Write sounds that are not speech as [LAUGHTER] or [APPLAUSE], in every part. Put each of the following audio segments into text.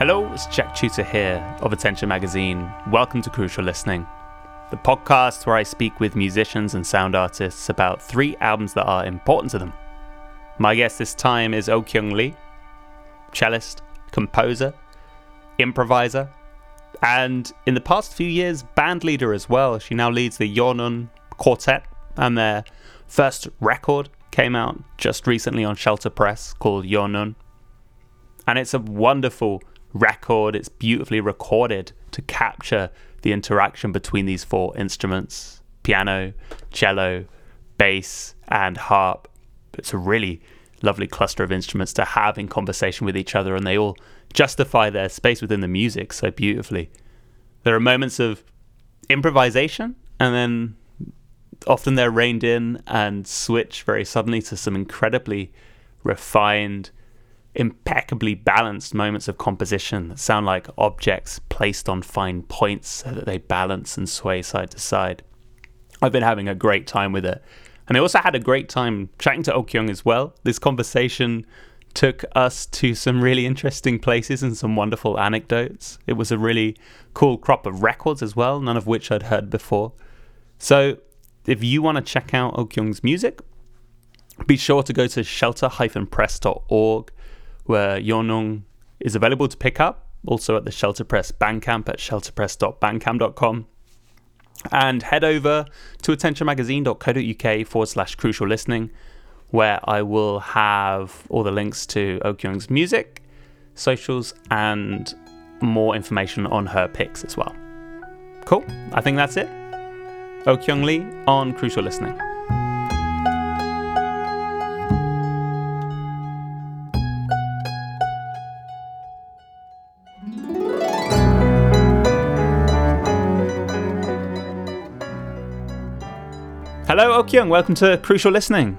Hello, it's Jack Chuter here of Attention Magazine. Welcome to Crucial Listening, the podcast where I speak with musicians and sound artists about three albums that are important to them. My guest this time is Oh Kyung Lee, cellist, composer, improviser, and in the past few years, band leader as well. She now leads the Yeo-Neun Quartet, and their first record came out just recently on Shelter Press called Yeo-Neun. And it's a wonderful record. It's beautifully recorded to capture the interaction between these four instruments piano, cello, bass, and harp. It's a really lovely cluster of instruments to have in conversation with each other, and they all justify their space within the music so beautifully. There are moments of improvisation, and then often they're reined in and switch very suddenly to some incredibly refined impeccably balanced moments of composition that sound like objects placed on fine points so that they balance and sway side to side. I've been having a great time with it. And I also had a great time chatting to Okkyung as well. This conversation took us to some really interesting places and some wonderful anecdotes. It was a really cool crop of records as well, none of which I'd heard before. So if you want to check out Okkyung's music, be sure to go to shelter-press.org where Yeo-Neun is available to pick up, also at the Shelter Press Bandcamp at shelterpress.bandcamp.com. And head over to attentionmagazine.co.uk forward slash crucial listening, where I will have all the links to Okkyung's music, socials, and more information on her picks as well. Cool. I think that's it. Okkyung Lee on Crucial Listening. Okkyung. Welcome to Crucial Listening.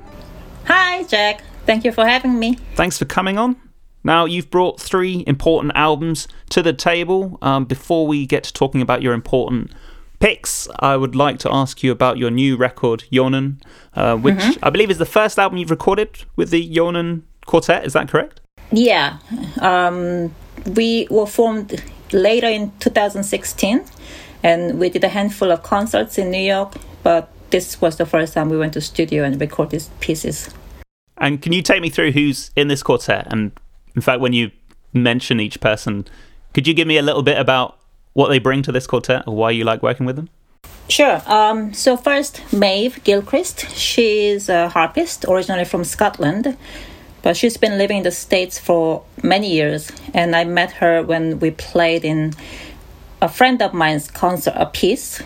Hi, Jack. Thank you for having me. Thanks for coming on. Now, you've brought three important albums to the table. Um, before we get to talking about your important picks, I would like to ask you about your new record, Yeo-Neun, uh, which mm-hmm. I believe is the first album you've recorded with the Yeo-Neun Quartet. Is that correct? Yeah. Um, we were formed later in 2016, and we did a handful of concerts in New York, but this was the first time we went to studio and record these pieces. And can you take me through who's in this quartet? And in fact, when you mention each person, could you give me a little bit about what they bring to this quartet or why you like working with them? Sure. Um, so first, Maeve Gilchrist. She's a harpist, originally from Scotland, but she's been living in the States for many years. And I met her when we played in a friend of mine's concert, a piece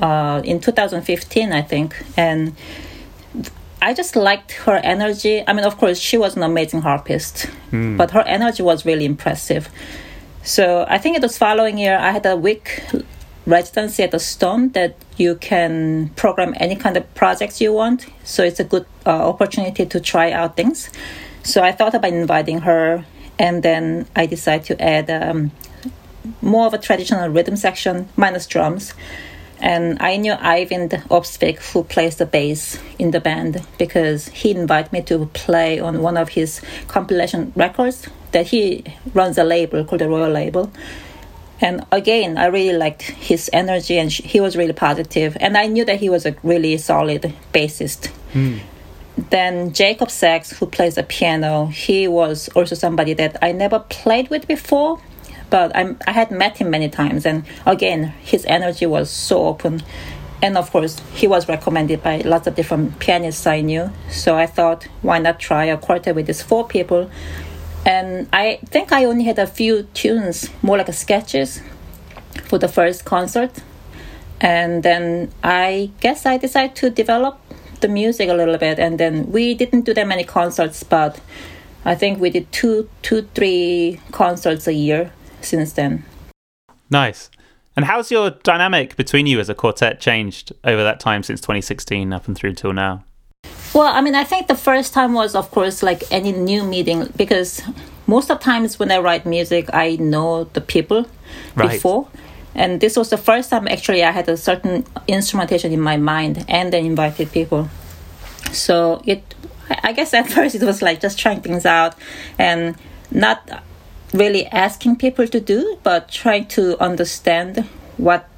uh, in 2015, I think, and I just liked her energy. I mean, of course, she was an amazing harpist, mm. but her energy was really impressive. So I think it was following year I had a week residency at the Stone that you can program any kind of projects you want. So it's a good uh, opportunity to try out things. So I thought about inviting her, and then I decided to add um, more of a traditional rhythm section minus drums. And I knew Eivind Opsvik, who plays the bass in the band, because he invited me to play on one of his compilation records that he runs a label called the Loyal Label. And again, I really liked his energy, and he was really positive. And I knew that he was a really solid bassist. Mm. Then Jacob Sacks, who plays the piano, he was also somebody that I never played with before but I'm, I had met him many times, and again, his energy was so open. And of course, he was recommended by lots of different pianists I knew. So I thought, why not try a quartet with these four people? And I think I only had a few tunes, more like sketches, for the first concert. And then I guess I decided to develop the music a little bit. And then we didn't do that many concerts, but I think we did two, two, three concerts a year since then. Nice. And how's your dynamic between you as a quartet changed over that time since 2016 up and through till now? Well, I mean, I think the first time was, of course, like any new meeting because most of the times when I write music, I know the people right. before. And this was the first time actually I had a certain instrumentation in my mind and then invited people. So it, I guess at [LAUGHS] first it was like just trying things out and not really asking people to do, but trying to understand what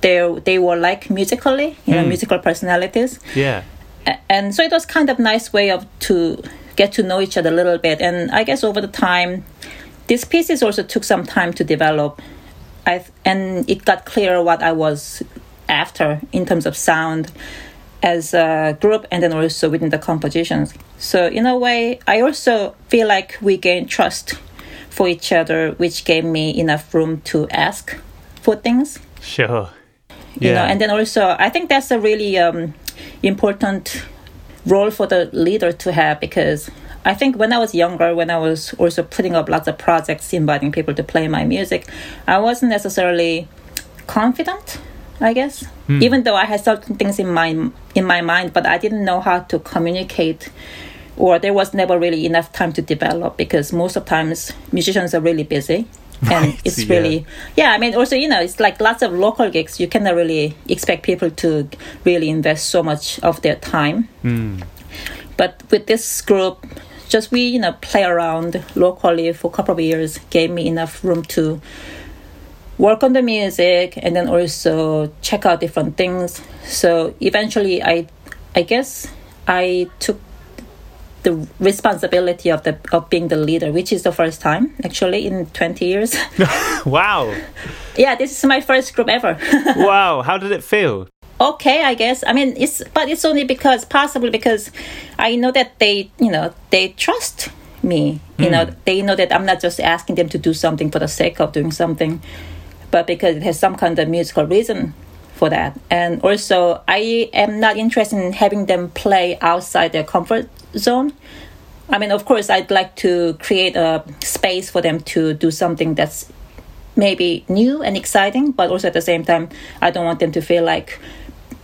they they were like musically, you know, hmm. musical personalities. Yeah. And so it was kind of nice way of to get to know each other a little bit. And I guess over the time, these pieces also took some time to develop. I and it got clear what I was after in terms of sound as a group and then also within the compositions. So in a way, I also feel like we gained trust for each other, which gave me enough room to ask for things Sure. you Yeah. know and then also i think that's a really um, important role for the leader to have because i think when i was younger when i was also putting up lots of projects inviting people to play my music i wasn't necessarily confident i guess even though i had certain things in my in my mind but i didn't know how to communicate or there was never really enough time to develop because most of times musicians are really busy. [LAUGHS] And Right, it's yeah. really yeah i mean also you know it's like lots of local gigs. You cannot really expect people to really invest so much of their time. Hmm. But with this group just we you know play around locally for a couple of years gave me enough room to work on the music and then also check out different things. So eventually i i guess i took the responsibility of the of being the leader which is the first time actually in 20 years [LAUGHS] Wow. yeah this is my first group ever [LAUGHS] wow. How did it feel? okay i guess i mean it's but it's only because possibly because i know that they you know they trust me you hmm. know they know that i'm not just asking them to do something for the sake of doing something but because it has some kind of musical reason for that and also i am not interested in having them play outside their comfort zone i mean of course i'd like to create a space for them to do something that's maybe new and exciting, but also at the same time, I don't want them to feel like,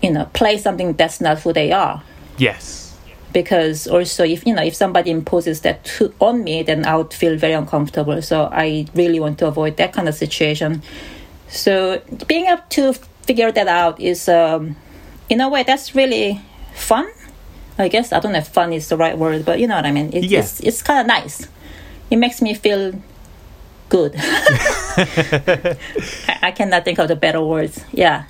you know, play something that's not who they are. Yes. Because also, if you know, if somebody imposes that to, on me, then I would feel very uncomfortable. So I really want to avoid that kind of situation. So being able to figure that out is, um, in a way, that's really fun. I guess I don't know if fun is the right word, but you know what I mean. It, Yeah. It's it's kind of nice. It makes me feel good. [LAUGHS] I, I cannot think of the better words. Yeah.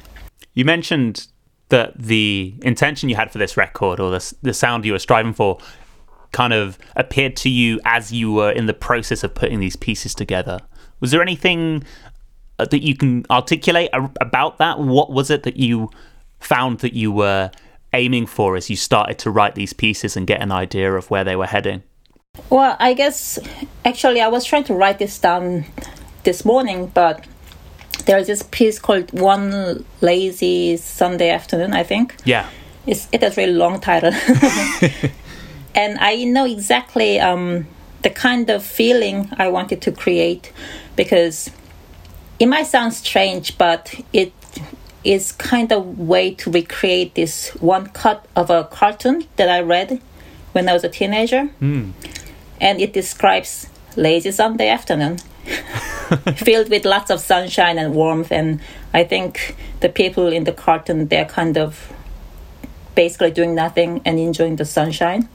You mentioned that the intention you had for this record or the, the sound you were striving for kind of appeared to you as you were in the process of putting these pieces together. Was there anything uh, that you can articulate about that? What was it that you found that you were aiming for as you started to write these pieces and get an idea of where they were heading? Well, I guess actually I was trying to write this down this morning, but there's this piece called One Lazy Sunday Afternoon, I think. Yeah. It's, it has a really long title. [LAUGHS] [LAUGHS] and I know exactly um, the kind of feeling I wanted to create because it might sound strange, but it is kind of way to recreate this one cut of a cartoon that I read when I was a teenager. Hmm. And it describes lazy Sunday afternoon [LAUGHS] filled with lots of sunshine and warmth and I think the people in the cartoon they're kind of basically doing nothing and enjoying the sunshine.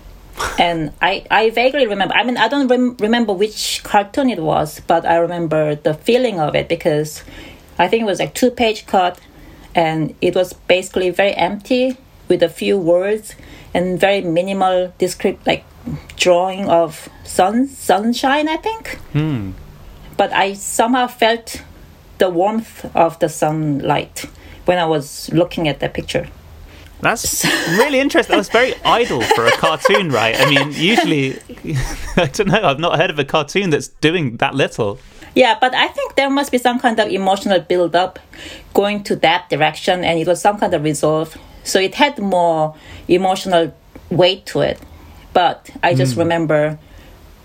[LAUGHS] and I, I vaguely remember, I mean, I don't rem- remember which cartoon it was, but I remember the feeling of it because I think it was like two page cut and it was basically very empty with a few words and very minimal descript like drawing of sun sunshine I think hmm. but I somehow felt the warmth of the sunlight when I was looking at the picture That's [LAUGHS] really interesting. That's very idle for a cartoon, right? I mean, usually, [LAUGHS] I don't know, I've not heard of a cartoon that's doing that little. Yeah, but I think there must be some kind of emotional build up going to that direction, and it was some kind of resolve. So it had more emotional weight to it. But I just remember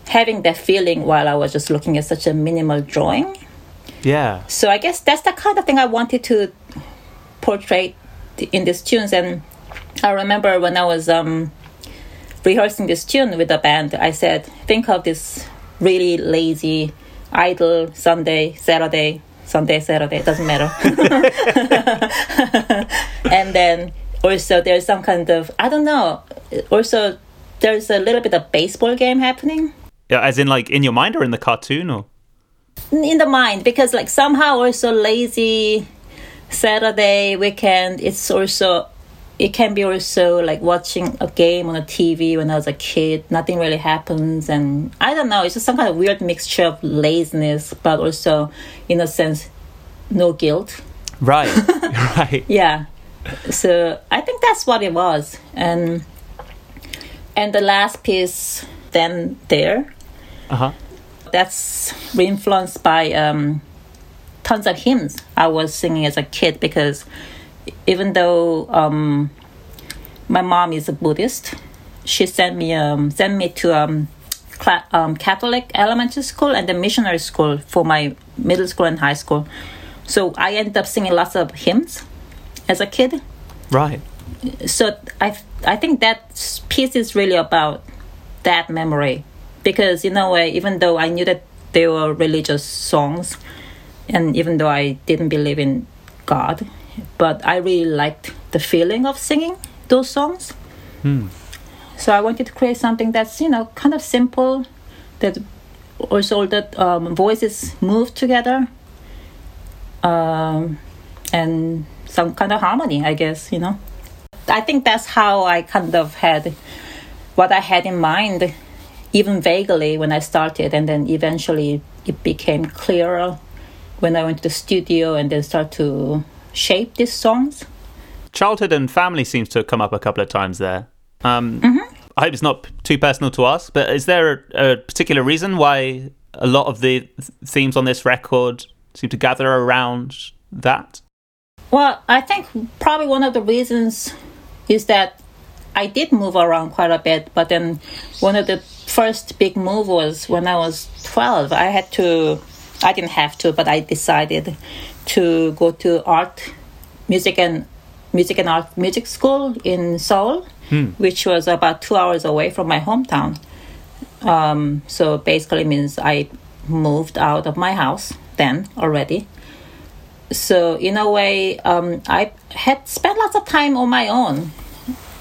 having that feeling while I was just looking at such a minimal drawing. Yeah. So I guess that's the kind of thing I wanted to portray in these tunes. And I remember when I was um, rehearsing this tune with the band, I said, think of this really lazy, idle Sunday, Saturday, Sunday, Saturday, it doesn't matter. [LAUGHS] and then also there's some kind of, I don't know, also there's a little bit of baseball game happening. Yeah, as in like in your mind or in the cartoon or in the mind because like somehow also lazy Saturday weekend it's also it can be also like watching a game on a TV when I was a kid. Nothing really happens, and I don't know. It's just some kind of weird mixture of laziness, but also, in a sense, no guilt. Right, [LAUGHS] right. Yeah. So I think that's what it was, and and the last piece, then there. Uh huh. That's influenced by um, tons of hymns I was singing as a kid because even though um, my mom is a Buddhist, she sent me um, sent me to um, um, Catholic elementary school and the missionary school for my middle school and high school. So I ended up singing lots of hymns as a kid. Right. So I I think that piece is really about that memory because in a way, even though I knew that they were religious songs, and even though I didn't believe in God, but I really liked the feeling of singing those songs. Hmm. So I wanted to create something that's you know kind of simple, that also that um, voices move together, um, and some kind of harmony. I guess you know. I think that's how I kind of had what I had in mind, even vaguely when I started, and then eventually it became clearer when I went to the studio and then start to shape these songs. Childhood and family seems to have come up a couple of times there. Um, Mm-hmm. I hope it's not too personal to ask, but is there a, a particular reason why a lot of the th- themes on this record seem to gather around that? Well, I think probably one of the reasons is that I did move around quite a bit, but then one of the first big move was when I was 12. I had to, I didn't have to, but I decided to go to art, music and music and art music school in Seoul, which was about two hours away from my hometown. Um, so basically means I moved out of my house then already. So in a way, um, I had spent lots of time on my own,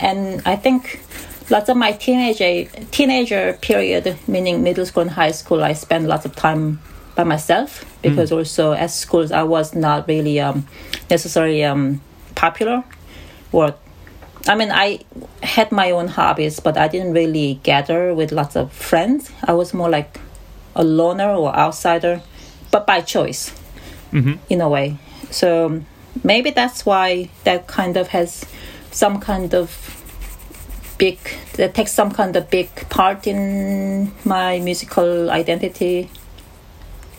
and I think lots of my teenager teenager period, meaning middle school and high school, I spent lots of time by myself because also at schools I was not really um, necessarily um, popular, or I mean I had my own hobbies, but I didn't really gather with lots of friends. I was more like a loner or outsider, but by choice in a way. So maybe that's why that kind of has some kind of big that takes some kind of big part in my musical identity.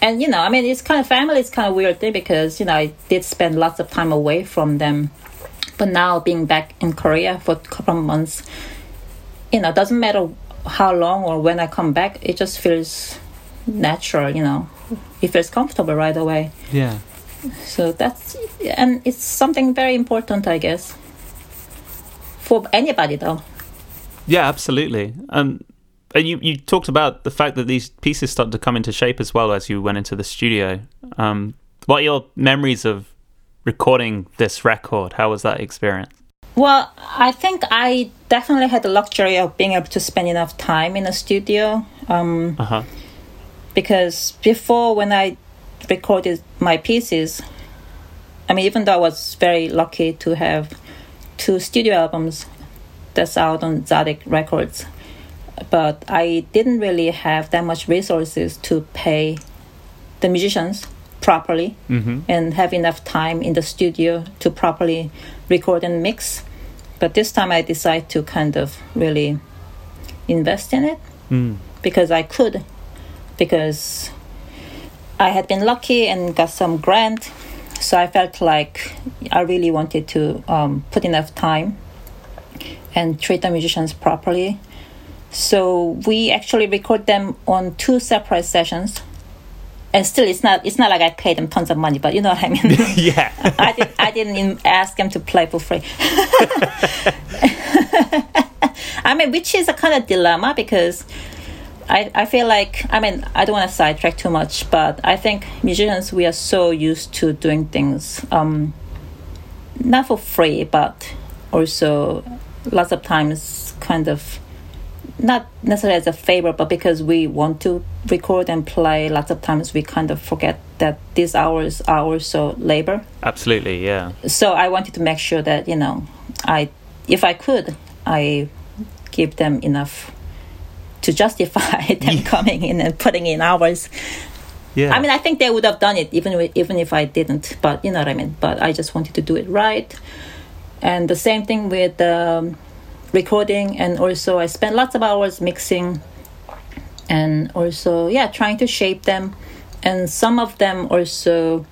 And you know, I mean, it's kind of family. It's kind of weird thing because you know I did spend lots of time away from them, but now being back in Korea for a couple of months, you know, doesn't matter how long or when I come back, it just feels natural. You know, it feels comfortable right away. Yeah. So that's and it's something very important, I guess, for anybody though. Yeah, absolutely. Um, and you, you talked about the fact that these pieces started to come into shape as well as you went into the studio. Um, what are your memories of recording this record? How was that experience? Well, I think I definitely had the luxury of being able to spend enough time in the studio. Um, Uh huh. because before when I recorded my pieces, I mean, even though I was very lucky to have two studio albums that's out on Tzadik Records, but I didn't really have that much resources to pay the musicians properly Mm-hmm. and have enough time in the studio to properly record and mix. But this time I decided to kind of really invest in it Mm. because I could, because I had been lucky and got some grant. So I felt like I really wanted to um, put enough time and treat the musicians properly. So we actually record them on two separate sessions. And still, it's not it's not like I paid them tons of money, but you know what I mean. [LAUGHS] yeah. [LAUGHS] I, did, I didn't even ask them to play for free. [LAUGHS] I mean, which is a kind of dilemma because I, I feel like, I mean, I don't want to sidetrack too much, but I think musicians, we are so used to doing things, um, not for free, but also lots of times kind of not necessarily as a favor, but because we want to record and play, lots of times we kind of forget that these hours are also labor. Absolutely, yeah. So I wanted to make sure that you know, I if I could, I give them enough to justify [LAUGHS] them coming in and putting in hours. Yeah. I mean, I think they would have done it even even if I didn't. But you know what I mean. But I just wanted to do it right. And the same thing with um, recording, and also I spent lots of hours mixing, and also yeah, trying to shape them. And some of them also,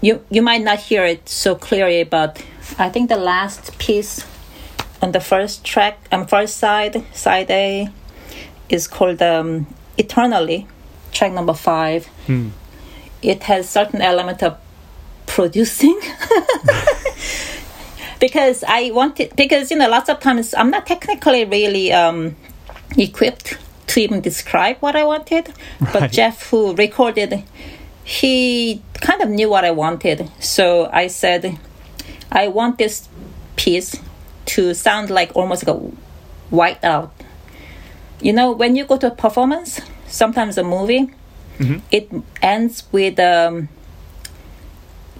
you you might not hear it so clearly, but I think the last piece on the first track, um, first side, side A, is called um, Eternally, track number five. It has certain element of producing. [LAUGHS] because I wanted, because, you know, lots of times I'm not technically really um, equipped to even describe what I wanted. But Right. Jeff, who recorded, he kind of knew what I wanted. So I said, I want this piece to sound like almost like a white out. You know, when you go to a performance, sometimes a movie, it ends with um,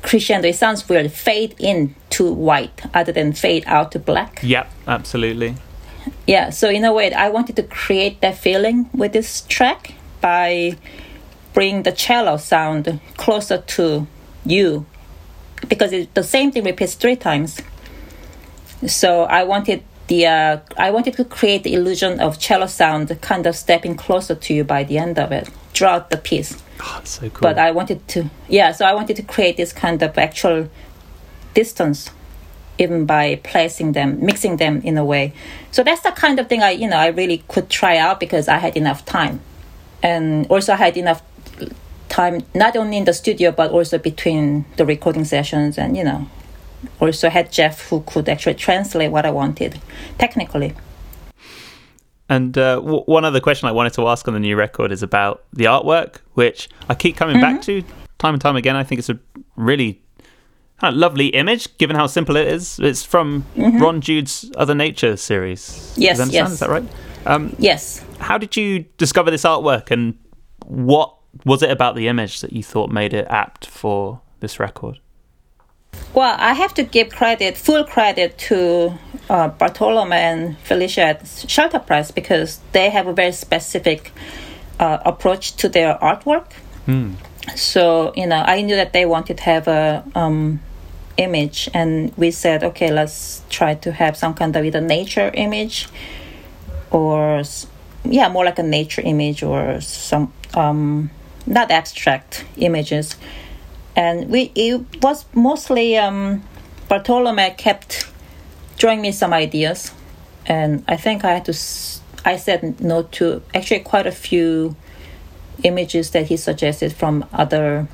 crescendo. It sounds weird. Fade in to white, other than fade out to black. Yep, absolutely. Yeah. So in a way, I wanted to create that feeling with this track by bringing the cello sound closer to you, because it, the same thing repeats three times. So I wanted the uh, I wanted to create the illusion of cello sound kind of stepping closer to you by the end of it throughout the piece. So cool. But I wanted to yeah, so I wanted to create this kind of actual distance even by placing them, mixing them in a way. So that's the kind of thing I you know I really could try out because I had enough time, and also I had enough time not only in the studio but also between the recording sessions and you know also had Jeff who could actually translate what I wanted technically. And uh, w- one other question I wanted to ask on the new record is about the artwork, which I keep coming back to time and time again. I think it's a really kind of lovely image, given how simple it is. It's from Ron Jude's Other Nature series. Yes, Does that understand? yes. Is that right? Um, Yes. how did you discover this artwork, and what was it about the image that you thought made it apt for this record? Well, I have to give credit, full credit to uh, Bartolome and Felicia at Shelter Press because they have a very specific uh, approach to their artwork. So you know, I knew that they wanted to have a um, image, and we said, okay, let's try to have some kind of either nature image, or yeah, more like a nature image, or some um, not abstract images and we it was mostly um, Bartolome kept drawing me some ideas, and I think I had to I said no to actually quite a few images that he suggested from other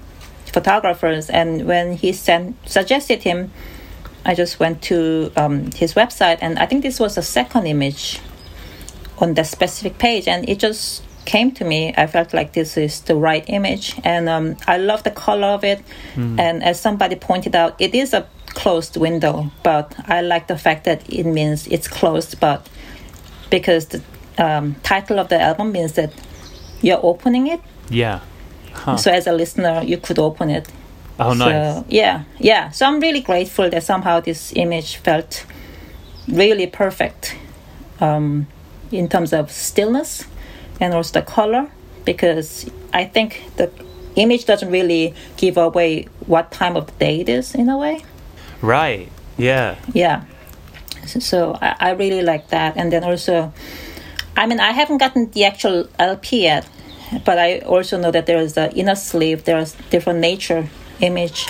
photographers, and when he sent suggested him, I just went to um, his website, and I think this was the second image on that specific page, and it just came to me. I felt like this is the right image, and um, I love the color of it. And as somebody pointed out, it is a closed window, but I like the fact that it means it's closed, but because the um, title of the album means that you're opening it. Yeah. Huh. So as a listener, you could open it. Oh, nice. So, yeah, yeah. So I'm really grateful that somehow this image felt really perfect um, in terms of stillness and also the color because I think the image doesn't really give away what time of the day it is in a way. Right. Yeah. Yeah. So, so I, I really like that. And then also, I mean, I haven't gotten the actual LP yet, but I also know that there is the inner sleeve, there's different nature image,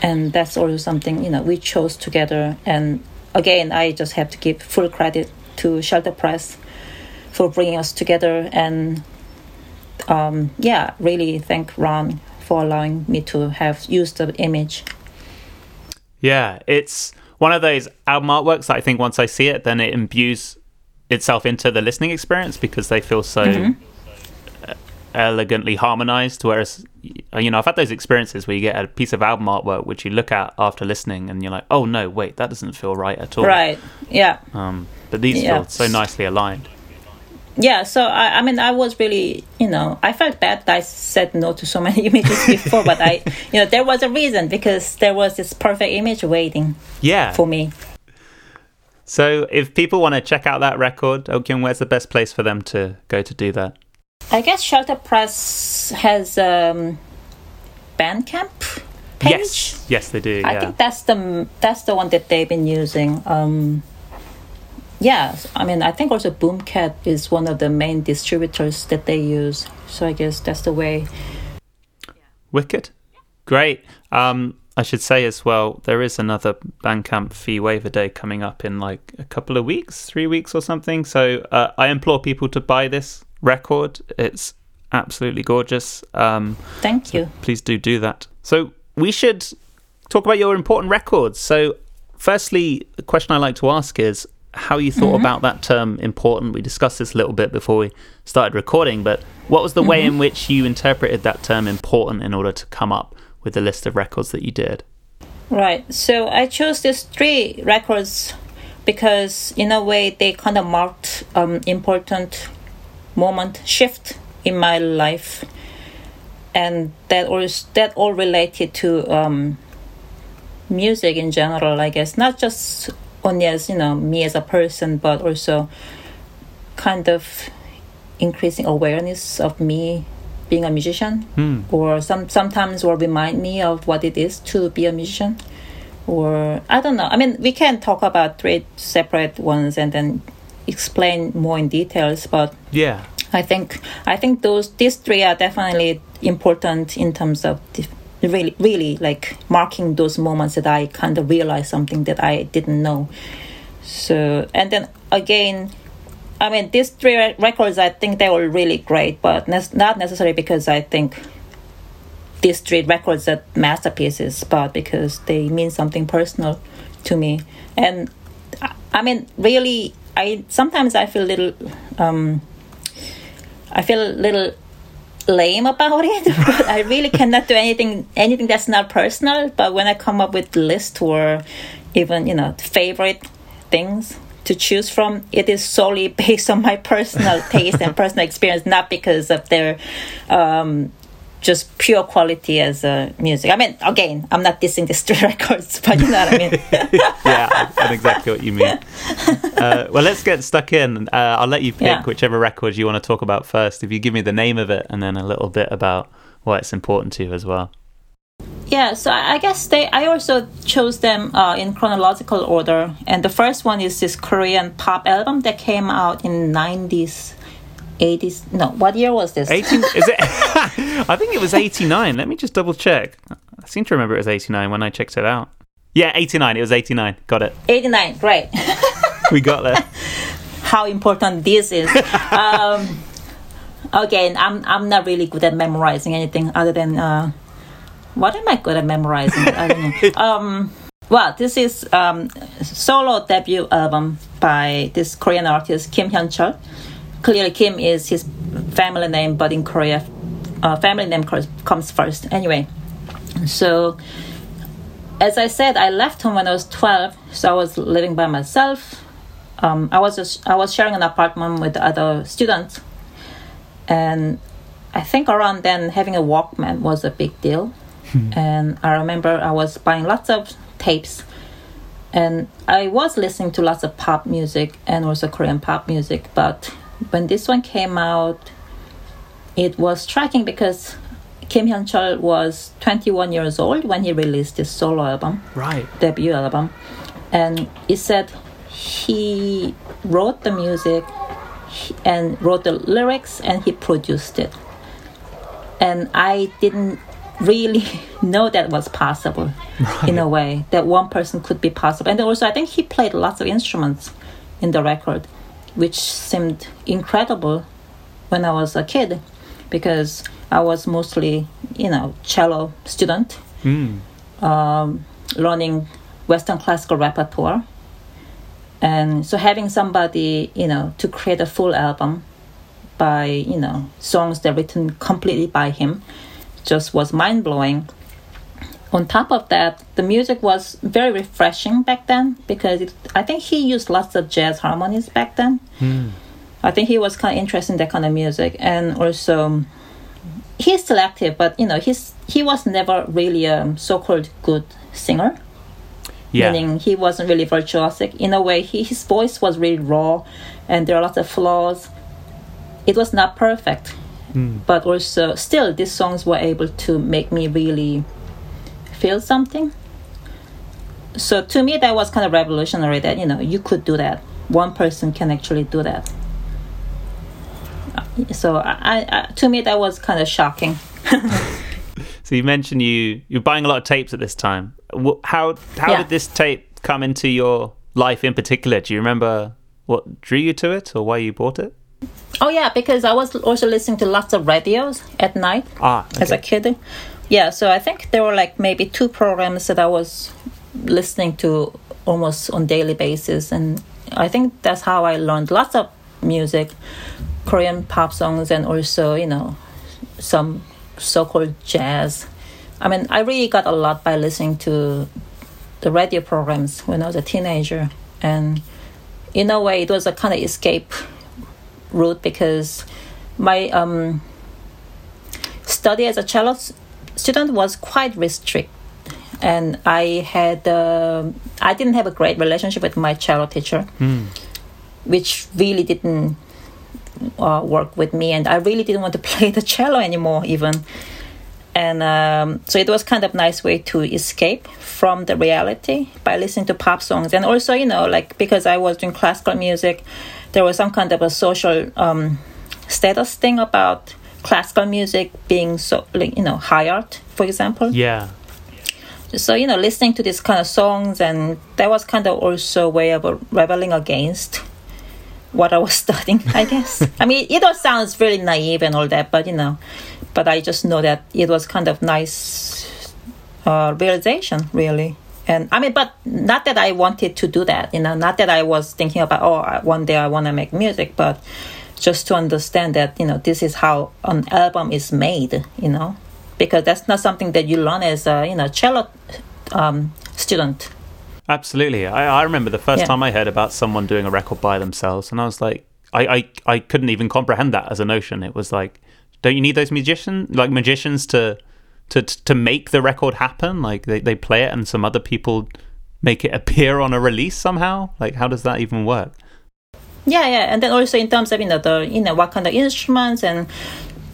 and that's also something, you know, we chose together. And again, I just have to give full credit to Shelter Press for bringing us together. And um, yeah, really thank Ron for allowing me to have used the image. Yeah, it's one of those album artworks that I think once I see it, then it imbues itself into the listening experience because they feel so uh, elegantly harmonized. Whereas, you know, I've had those experiences where you get a piece of album artwork which you look at after listening and you're like, oh no, wait, that doesn't feel right at all. Right. Yeah. Um, but these Yeah. feel so nicely aligned. Yeah, so I, I mean, I was really, you know, I felt bad that I said no to so many [LAUGHS] images before, but I, you know, there was a reason because there was this perfect image waiting Yeah. for me. So if people want to check out that record, Okkyung, where's the best place for them to go to do that? I guess Shelter Press has um, Bandcamp page. Yes. Yes, they do. I yeah. think that's the that's the one that they've been using. Um, yeah, I mean, I think also Boomkat is one of the main distributors that they use. So I guess that's the way. Wicked. Great. Um, I should say as well, there is another Bandcamp fee waiver day coming up in like a couple of weeks, three weeks or something. So uh, I implore people to buy this record. It's absolutely gorgeous. Um, Thank you. please do do that. So we should talk about your important records. So, firstly, the question I like to ask is how you thought about that term important. We discussed this a little bit before we started recording, but what was the way in which you interpreted that term important in order to come up with the list of records that you did? Right. So I chose these three records because, in a way, they kind of marked um, important moment shift in my life, and that all that all related to um, music in general. I guess not just only as you know me as a person, but also kind of increasing awareness of me being a musician Hmm. or some sometimes will remind me of what it is to be a musician or i don't know i mean we can talk about three separate ones and then explain more in details but Yeah. i think i think those these three are definitely important in terms of really really like marking those moments that i kind of realized something that i didn't know so and then again I mean, these three re- records, I think they were really great, but ne- not necessarily because I think these three records are masterpieces, but because they mean something personal to me. And I- I mean, really, I sometimes I feel little, um, I feel a little lame about it. [LAUGHS] but I really cannot do anything anything that's not personal. But when I come up with list or even you know favorite things to choose from, it is solely [LAUGHS] based on my personal taste and personal experience, not because of their um, just pure quality as uh, music. I mean, again, I'm not dissing the street [LAUGHS] records, but you know what I mean. [LAUGHS] yeah, I know exactly what you mean. [LAUGHS] Uh, well, let's get stuck in. Uh, I'll let you pick Yeah. whichever record you want to talk about first. If you give me the name of it and then a little bit about why it's important to you as well. Yeah, so I guess they. I also chose them uh, in chronological order, and the first one is this Korean pop album that came out in nineties, eighties. No, what year was this? 18 is it [LAUGHS] [LAUGHS] I think it was 89 let me just double check I seem to remember it was 89 when I checked it out yeah 89 it was 89 got it Eighty nine. Great. [LAUGHS] we got there How important this is. um, again, I'm I'm not really good at memorizing anything other than uh, what am I good at memorizing? I don't know. Um, well, this is um, solo debut album by this Korean artist Kim Hyun Chul. Clearly, Kim is his family name, but in Korea, uh, family name comes- first. Anyway, so as I said, I left home when I was 12, so I was living by myself. Um, I was just, I was sharing an apartment with other students, and I think around then having a Walkman was a big deal. and I remember I was buying lots of tapes, and I was listening to lots of pop music and also Korean pop music. But when this one came out, it was striking because Kim Hyun Chul was 21 years old when he released his solo album right debut album, and he said he wrote the music and wrote the lyrics and he produced it. And I didn't really [LAUGHS] know that was possible in a way that one person could be possible. And also, I think he played lots of instruments in the record, which seemed incredible when I was a kid because I was mostly, you know, cello student mm. um, learning Western classical repertoire. And so having somebody, you know, to create a full album by, you know, songs that written completely by him just was mind blowing. On top of that, the music was very refreshing back then because it, I think he used lots of jazz harmonies back then. Mm. I think he was kind of interested in that kind of music, and also um, he's still active, but you know he's he was never really a um, so-called good singer. Yeah. Meaning he wasn't really virtuosic. In a way, he, his voice was really raw, and there are lots of flaws. It was not perfect, hmm. but also still these songs were able to make me really feel something. So to me, that was kind of revolutionary. That you know you could do that. One person can actually do that. So I, I to me that was kind of shocking. [LAUGHS] So you mentioned you you're buying a lot of tapes at this time. How how Yeah. did this tape come into your life in particular? Do you remember what drew you to it or why you bought it? Oh yeah, because I was also listening to lots of radios at night Ah, as a kid. Yeah, so I think there were like maybe two programs that I was listening to almost on daily basis, and I think that's how I learned lots of music, Korean pop songs, and also you know some so-called jazz. I mean, I really got a lot by listening to the radio programs when I was a teenager, and in a way, it was a kind of escape route because my um, study as a cello student was quite restricted and i had uh, i didn't have a great relationship with my cello teacher which really didn't uh, work with me. And i really didn't want to [LAUGHS] play the cello anymore even. And um, so it was kind of nice way to escape from the reality by listening to pop songs. And also you know like because i was doing classical music there was some kind of a social um, status thing about classical music being so like you know high art for example. Yeah. so you know listening to these kind of songs and that was kind of also a way of rebelling against what i was [LAUGHS] studying i guess. I mean it all sounds really naive and all that but you know but i just know that it was kind of nice uh, realization really. And i mean but not that i wanted to do that you know not that i was thinking about oh one day i want to make music but just to understand that you know this is how an album is made you know because that's not something that you learn as a you know cello um, student Absolutely. I, I remember the first Yeah. time I heard about someone doing a record by themselves, and I was like, I, I, I couldn't even comprehend that as a notion. It was like, don't you need those musicians, like magicians, to to to make the record happen? Like they, they play it, and some other people make it appear on a release somehow. Like how does that even work? Yeah, yeah, and then also in terms of you know the you know what kind of instruments and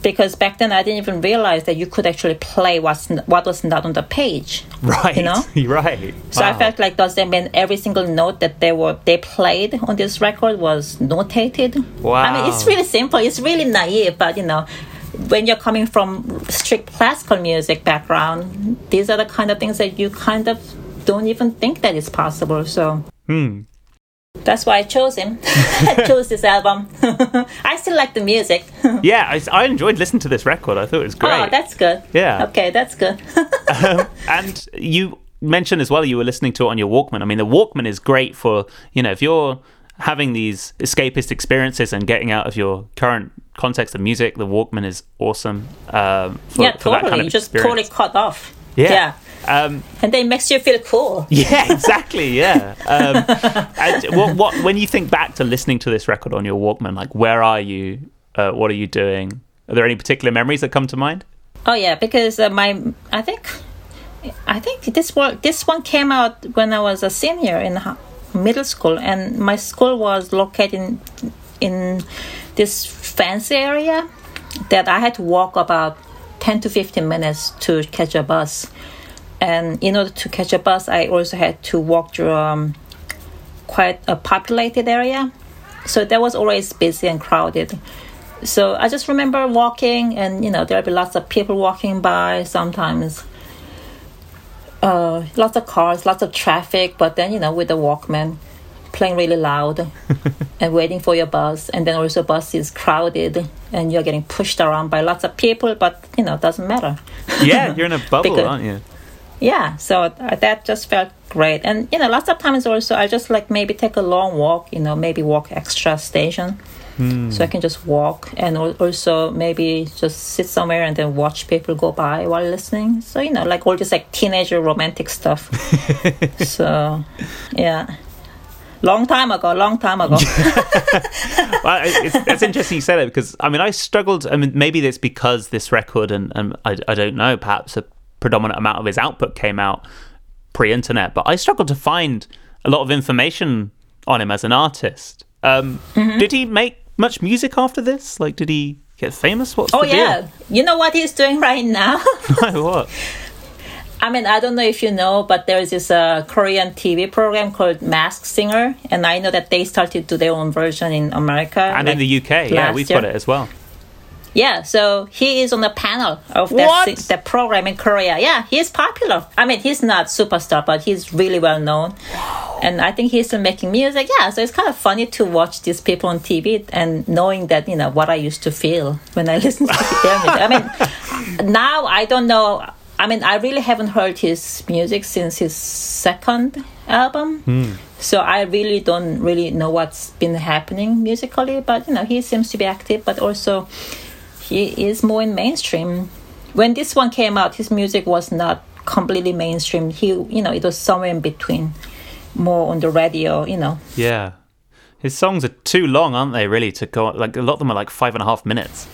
because back then I didn't even realize that you could actually play what's n- what was not on the page. Right. You know? [LAUGHS] Right. So I felt like does that mean every single note that they were they played on this record was notated? Wow. I mean it's really simple. It's really naive, but you know. When you're coming from strict classical music background, these are the kind of things that you kind of don't even think that is possible. So Hmm. That's why I chose him. [LAUGHS] I [LAUGHS] chose this album. [LAUGHS] I still like the music. Yeah, I, I enjoyed listening to this record. I thought it was great. Oh, that's good. Yeah. Okay, that's good. and you mentioned as well you were listening to it on your Walkman. I mean, the Walkman is great for you know if you're having these escapist experiences and getting out of your current context of music. The Walkman is awesome. Um, for, yeah, for that totally. kind of you just totally cut off. Yeah. Um, And they makes you feel cool. [LAUGHS] yeah, exactly. Yeah. Um, and what, what when you think back to listening to this record on your Walkman, like where are you? Uh, what are you doing? Are there any particular memories that come to mind? Oh yeah, because uh, my I think I think this one this one came out when I was a senior in middle school, and my school was located in, in this fancy area that I had to walk about ten to fifteen minutes to catch a bus. And in order to catch a bus, I also had to walk through um, quite a populated area, so that was always busy and crowded. So I just remember walking, and you know, there'll be lots of people walking by sometimes. Uh, lots of cars, lots of traffic, but then you know, with the Walkman, playing really loud, [LAUGHS] and waiting for your bus, and then also bus is crowded, and you're getting pushed around by lots of people, but you know, it doesn't matter. Yeah, you're in a [LAUGHS] bubble, Because- aren't you? Yeah so that just felt great. And you know lots of times also i just like maybe take a long walk you know maybe walk extra station. Hmm. So i can just walk and also maybe just sit somewhere and then watch people go by while listening. So you know like all this like teenager romantic stuff. [LAUGHS] So yeah. Long time ago, long time ago. [LAUGHS] well, it's, it's interesting you say that because I mean, I struggled. I mean, maybe it's because this record, and, and I, I don't know, perhaps a predominant amount of his output came out pre-internet, but I struggled to find a lot of information on him as an artist. Um, mm-hmm. Did he make much music after this? Like, did he get famous? What's oh yeah, deal? you know what he's doing [LAUGHS] right now? [LAUGHS] what? I mean, I don't know if you know, but there's this uh, Korean TV program called Mask Singer, and I know that they started to do their own version in America and like in the UK. Yeah, we've year. got it as well. Yeah, so he is on the panel of that, that program in Korea. Yeah, he's popular. I mean, he's not superstar, but he's really well known. And I think he's still making music. Yeah, so it's kind of funny to watch these people on TV and knowing that, you know, what I used to feel when I [LAUGHS] listened to their music. I mean, now I don't know. I mean, I really haven't heard his music since his second album. Hmm. So I really don't really know what's been happening musically, but you know, he seems to be active, but also he is more in mainstream. When this one came out, his music was not completely mainstream. He, you know, it was somewhere in between, more on the radio, you know. Yeah, his songs are too long, aren't they? Really, to go like a lot of them are like five and a half minutes.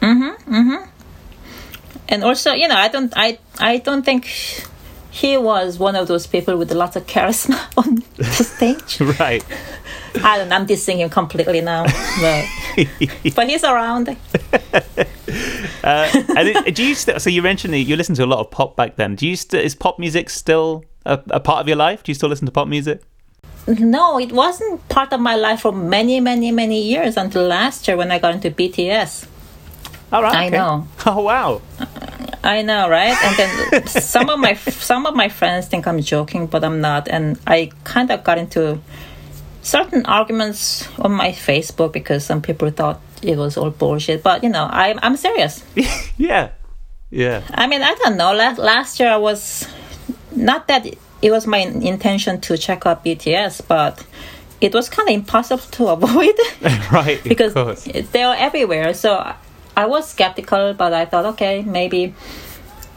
Mm-hmm. Mm-hmm. And also, you know, I don't, I, I don't think he was one of those people with lots of charisma [LAUGHS] on the stage. [LAUGHS] right. I don't. I'm dissing him completely now, but, [LAUGHS] but he's around. uh, and do you st- so you mentioned that you listened to a lot of pop back then. Do you st- is pop music still a, a part of your life? Do you still listen to pop music? No, it wasn't part of my life for many, many, many years until last year when I got into BTS. All right. I okay. know. [LAUGHS] Oh wow. I know, right? And then some of my [LAUGHS] some of my friends think I'm joking, but I'm not. And I kind of got into certain arguments on my Facebook because some people thought it was all bullshit. But you know, I'm I'm serious. [LAUGHS] yeah, yeah. I mean, I don't know. Last last year I was not that it was my intention to check out BTS, but it was kind of impossible to avoid. right, because they are everywhere. So I was skeptical, but I thought, okay, maybe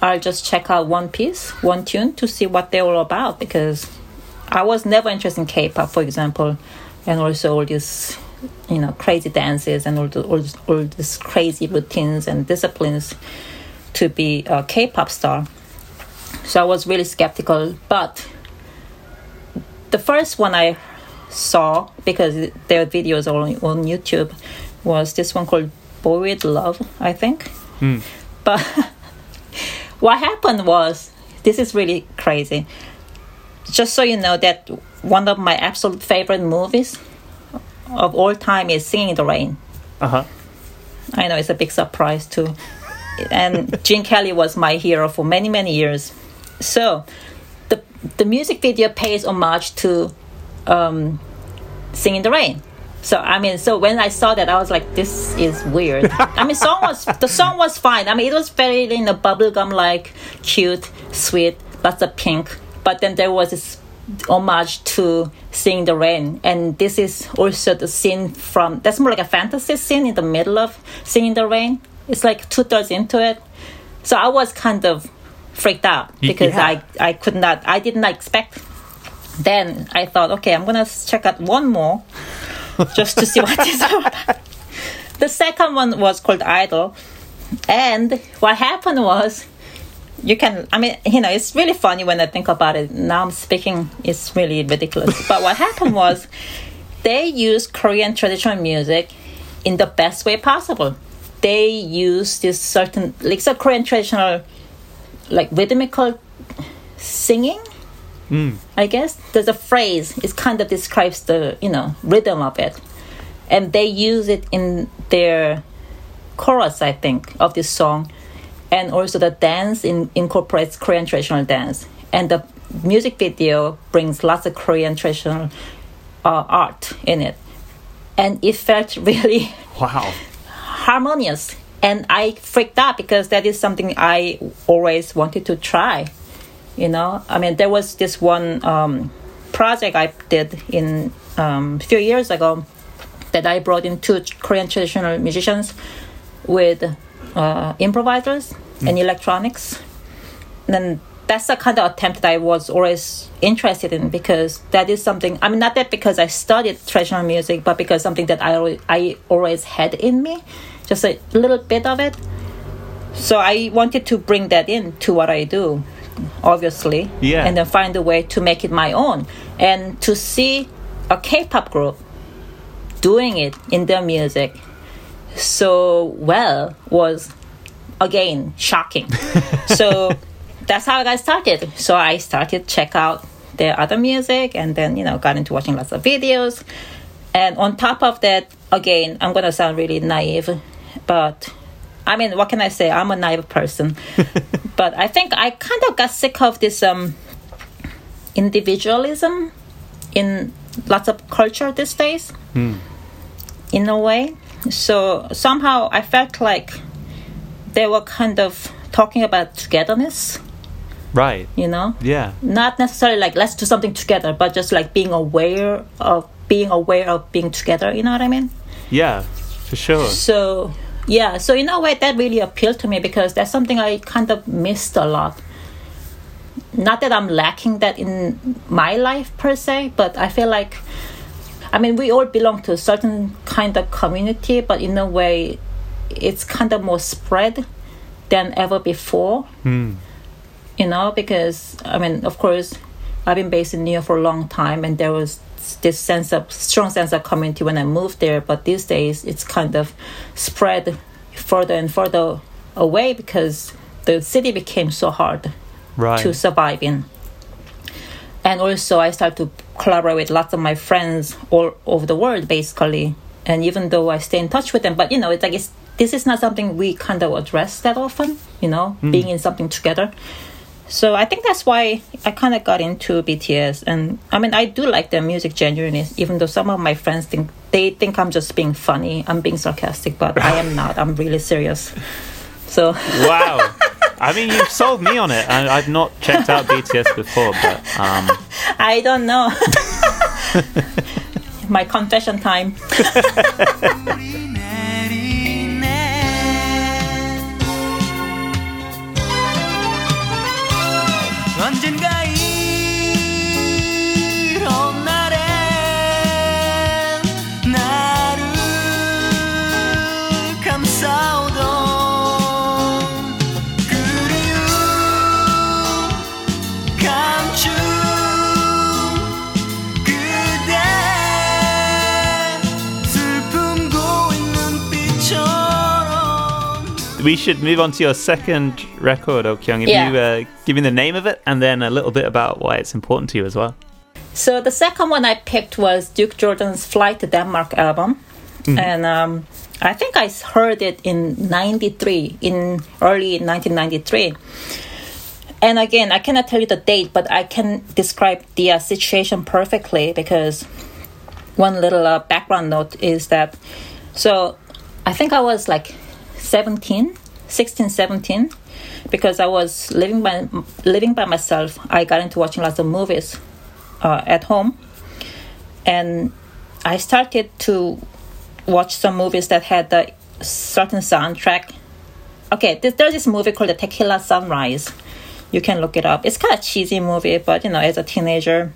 I'll just check out one piece, one tune to see what they're all about because I was never interested in K-pop, for example, and also all these, you know, crazy dances and all the, all, all these crazy routines and disciplines to be a K-pop star. So I was really skeptical, but the first one I saw because their videos are on, on YouTube was this one called Boy with Luv, I think. Mm. But [LAUGHS] what happened was this is really crazy just so you know that one of my absolute favorite movies of all time is Singing in the Rain. Uh huh. I know it's a big surprise too. And [LAUGHS] Gene Kelly was my hero for many many years. So, the the music video pays homage to um, Singing in the Rain. So I mean, so when I saw that, I was like, "This is weird." I mean, song was [LAUGHS] the song was fine. I mean, it was very in you know, bubblegum like, cute, sweet, lots of pink but then there was this homage to Sing the Rain, and this is also the scene from that's more like a fantasy scene in the middle of Singing the Rain. It's like two thirds into it, so I was kind of freaked out because yeah. I I could not I did not expect. Then I thought, okay, I'm gonna check out one more just to see what is about. The second one was called Idol, and what happened was you can i mean you know it's really funny when i think about it. Now i'm speaking it's really ridiculous. But what happened was they used korean traditional music in the best way possible. They use this certain like so korean traditional like rhythmical singing mm. i guess there's a phrase it kind of describes the you know rhythm of it and they use it in their chorus i think of this song and also the dance in, incorporates Korean traditional dance, and the music video brings lots of Korean traditional uh, art in it, and it felt [LAUGHS] really wow harmonious. And I freaked out because that is something I always wanted to try. You know, I mean, there was this one um, project I did in um, a few years ago that I brought in two Korean traditional musicians with uh, improvisers mm. and electronics. And then that's the kind of attempt that I was always interested in because that is something. I mean, not that because I studied traditional music, but because something that I always, I always had in me, just a little bit of it. So I wanted to bring that in to what I do, obviously, Yeah. and then find a way to make it my own, and to see a K-pop group doing it in their music so well was again shocking. [LAUGHS] so that's how I got started. So I started check out their other music and then you know got into watching lots of videos. And on top of that, again, I'm gonna sound really naive, but I mean, what can I say? I'm a naive person, [LAUGHS] but I think I kind of got sick of this um, individualism in lots of culture these days. In a way, so somehow I felt like they were kind of talking about togetherness, Right. you know? Yeah. Not necessarily like let's do something together, but just like being aware of being aware of being together, you know what I mean? Yeah. For sure. So, yeah, so in a way that really appealed to me because that's something I kind of missed a lot. Not that I'm lacking that in my life per se, but I feel like, I mean, we all belong to a certain kind of community, but in a way, it's kind of more spread than ever before. Hmm. You know, because, I mean, of course, I've been based in New York for a long time, and there was this sense of strong sense of community when I moved there. But these days, it's kind of spread further and further away because the city became so hard Right. to survive in. And also, I started to collaborate with lots of my friends all over the world, basically. And even though I stay in touch with them, but you know, it's like it's, this is not something we kind of address that often. You know, hmm. being in something together. So I think that's why I kind of got into BTS, and I mean I do like their music genuinely, even though some of my friends think they think I'm just being funny, I'm being sarcastic, but I am not. I'm really serious. So [LAUGHS] Wow. I mean, you've sold me on it. I, I've not checked out BTS before, but um, [LAUGHS] I don't know. [LAUGHS] my confession time. 언젠가 we should move on to your second record, Okkyung. If Yeah. you uh, give me the name of it and then a little bit about why it's important to you as well. So the second one I picked was Duke Jordan's Flight to Denmark album, and um, I think I heard it in '93, in early 1993. And again, I cannot tell you the date, but I can describe the uh, situation perfectly because one little uh, background note is that so I think I was like 17, 16, 17 because I was living by living by myself. I got into watching lots of movies uh, at home, and I started to watch some movies that had a certain soundtrack. Okay, there's, there's this movie called The Tequila Sunrise. You can look it up. It's kind of cheesy movie, but you know, as a teenager,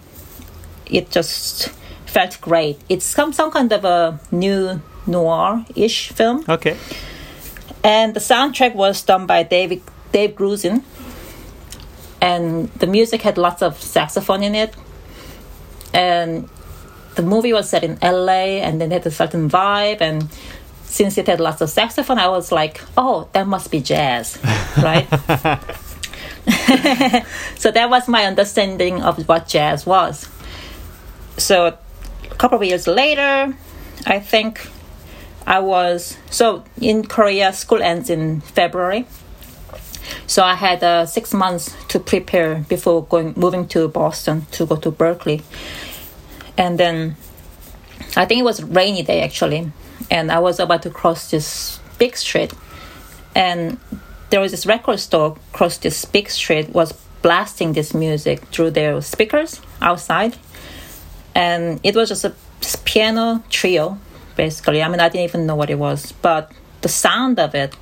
it just felt great. It's some some kind of a new noir-ish film Okay. And the soundtrack was done by David Dave Grusin, and the music had lots of saxophone in it, and the movie was set in LA, and then it had a certain vibe, and since it had lots of saxophone, I was like, oh, that must be jazz, [LAUGHS] right? so that was my understanding of what jazz was. So a couple of years later, I think I was so in Korea. School ends in February, so I had uh, six months to prepare before going moving to Boston to go to Berklee, and then I think it was rainy day actually, and I was about to cross this big street, and there was this record store across this big street was blasting this music through their speakers outside, and it was just a piano trio basically. I mean, I didn't even know what it was, but the sound of it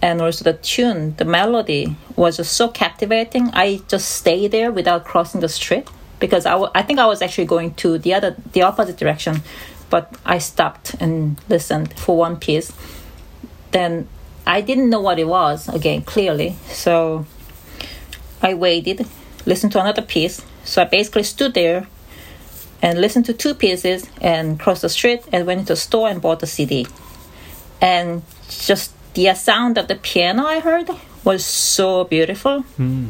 and also the tune, the melody was just so captivating. I just stayed there without crossing the street because I, w- I think I was actually going to the other the opposite direction, but I stopped and listened for one piece. Then I didn't know what it was again clearly, so I waited, listened to another piece. So I basically stood there and listened to two pieces and crossed the street and went into a store and bought the CD. And just the sound of the piano I heard was so beautiful. Hmm.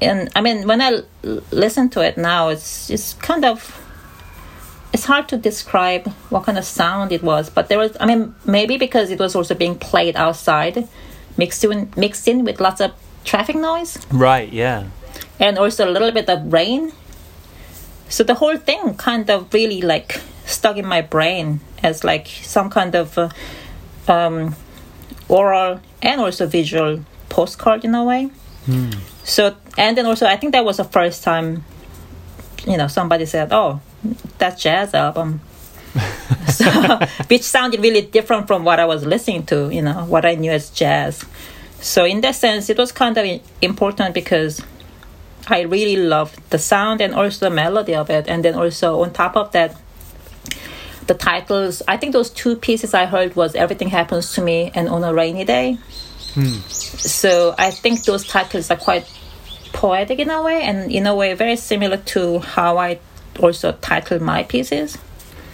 And I mean, when I l- listen to it now, it's it's kind of it's hard to describe what kind of sound it was. But there was, I mean, maybe because it was also being played outside, mixed in mixed in with lots of traffic noise Right, yeah. and also a little bit of rain. So the whole thing kind of really like stuck in my brain as like some kind of uh, um, aural and also visual postcard in a way. So and then also I think that was the first time, you know, somebody said, "Oh, that jazz album." [LAUGHS] so, which sounded really different from what I was listening to, you know, what I knew as jazz. So in that sense, it was kind of important because I really love the sound and also the melody of it. And then also on top of that, the titles. I think those two pieces I heard was "Everything Happens to Me" and "On a Rainy Day." Hmm. So I think those titles are quite poetic in a way, and in a way very similar to how I also title my pieces.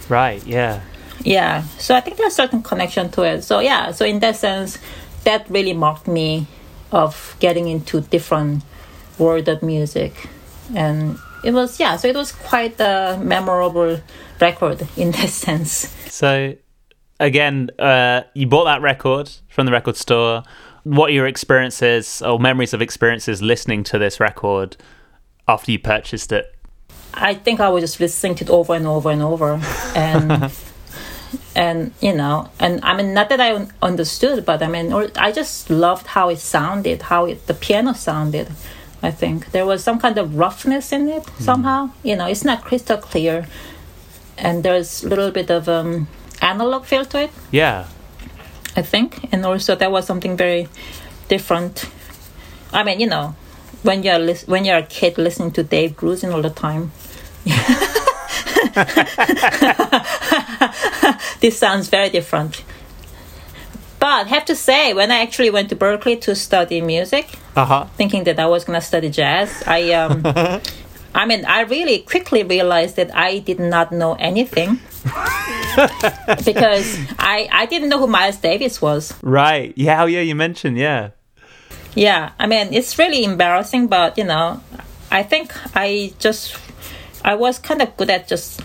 Right, yeah. Yeah, so I think there's a certain connection to it. So yeah, so in that sense, that really marked me of getting into different world of music, and it was yeah, so it was quite a memorable record in that [LAUGHS] sense. So, again, uh, you bought that record from the record store. What are your experiences or memories of experiences listening to this record after you purchased it? I think I was just listening to it over and over and over, [LAUGHS] and and you know, and I mean, not that I un- understood, but I mean, or, I just loved how it sounded, how it, the piano sounded. I think there was some kind of roughness in it somehow. You know, it's not crystal clear, and there's a little bit of um, analog feel to it. Yeah. I think, and also that was something very different. I mean, you know, when you're lis- when you're a kid listening to Dave Grusin all the time, [LAUGHS] [LAUGHS] this sounds very different. But have to say, when I actually went to Berklee to study music, Uh huh. thinking that I was gonna study jazz, I um, [LAUGHS] I mean, I really quickly realized that I did not know anything [LAUGHS] because I I didn't know who Miles Davis was. Right. Yeah. Oh, yeah. You mentioned. Yeah. Yeah, I mean, it's really embarrassing, but you know, I think I just I was kind of good at just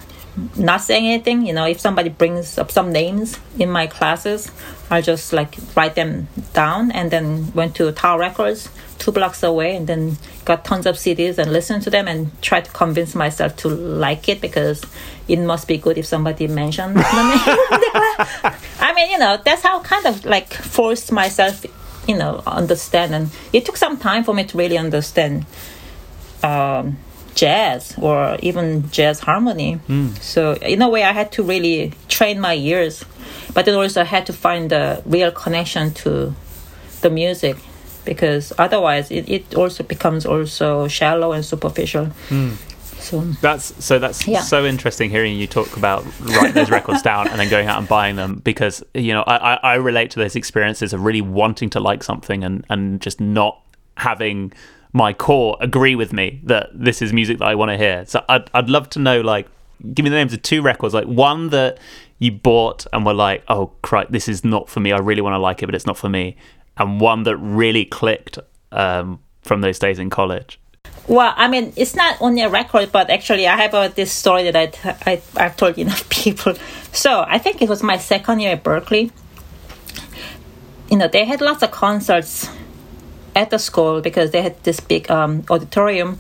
not saying anything. You know, if somebody brings up some names in my classes, I just like write them down and then went to Tower Records two blocks away and then got tons of CDs and listened to them and tried to convince myself to like it because it must be good if somebody mentioned the. [LAUGHS] [LAUGHS] I mean, you know, that's how kind of like forced myself, you know, understand. And it took some time for me to really understand um, jazz or even jazz harmony. Hmm. So in a way, I had to really train my ears, but then also I had to find the real connection to the music because otherwise it, it also becomes also shallow and superficial. Hmm. So That's so. That's Yeah. so interesting hearing you talk about writing those records [LAUGHS] down and then going out and buying them because you know I, I, I relate to those experiences of really wanting to like something and and just not having my core agree with me that this is music that I want to hear. So I'd I'd love to know like give me the names of two records like one that you bought and were like oh Christ this is not for me I really want to like it but it's not for me and one that really clicked um, from those days in college. Well, I mean, it's not only a record, but actually, I have this story that I, I, I've told enough [LAUGHS] people. So, I think it was my second year at Berklee. You know, they had lots of concerts at the school because they had this big um, auditorium,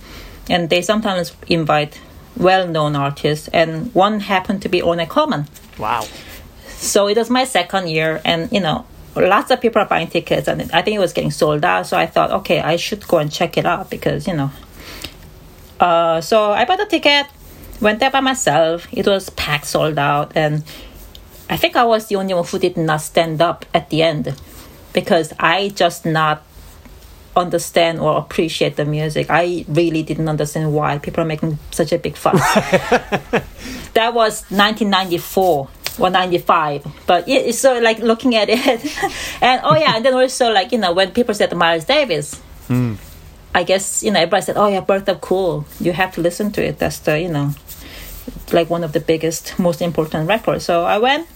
and they sometimes invite well known artists, and one happened to be Ornette Coleman. Wow. So it was my second year, and you know, lots of people are buying tickets, and I think it was getting sold out. So I thought, okay, I should go and check it out because you know. Uh, so I bought a ticket, went there by myself. It was packed, sold out, and I think I was the only one who did not stand up at the end. because I just not understand or appreciate the music. I really didn't understand why. People are making such a big fuss. [LAUGHS] that was 1994 or 95 but yeah it's so like looking at it. [LAUGHS] And oh yeah and then also like you know when people said miles davis hmm. i guess you know everybody said oh yeah birth of cool. You have to listen to it. That's the you know like one of the biggest most important records. So i went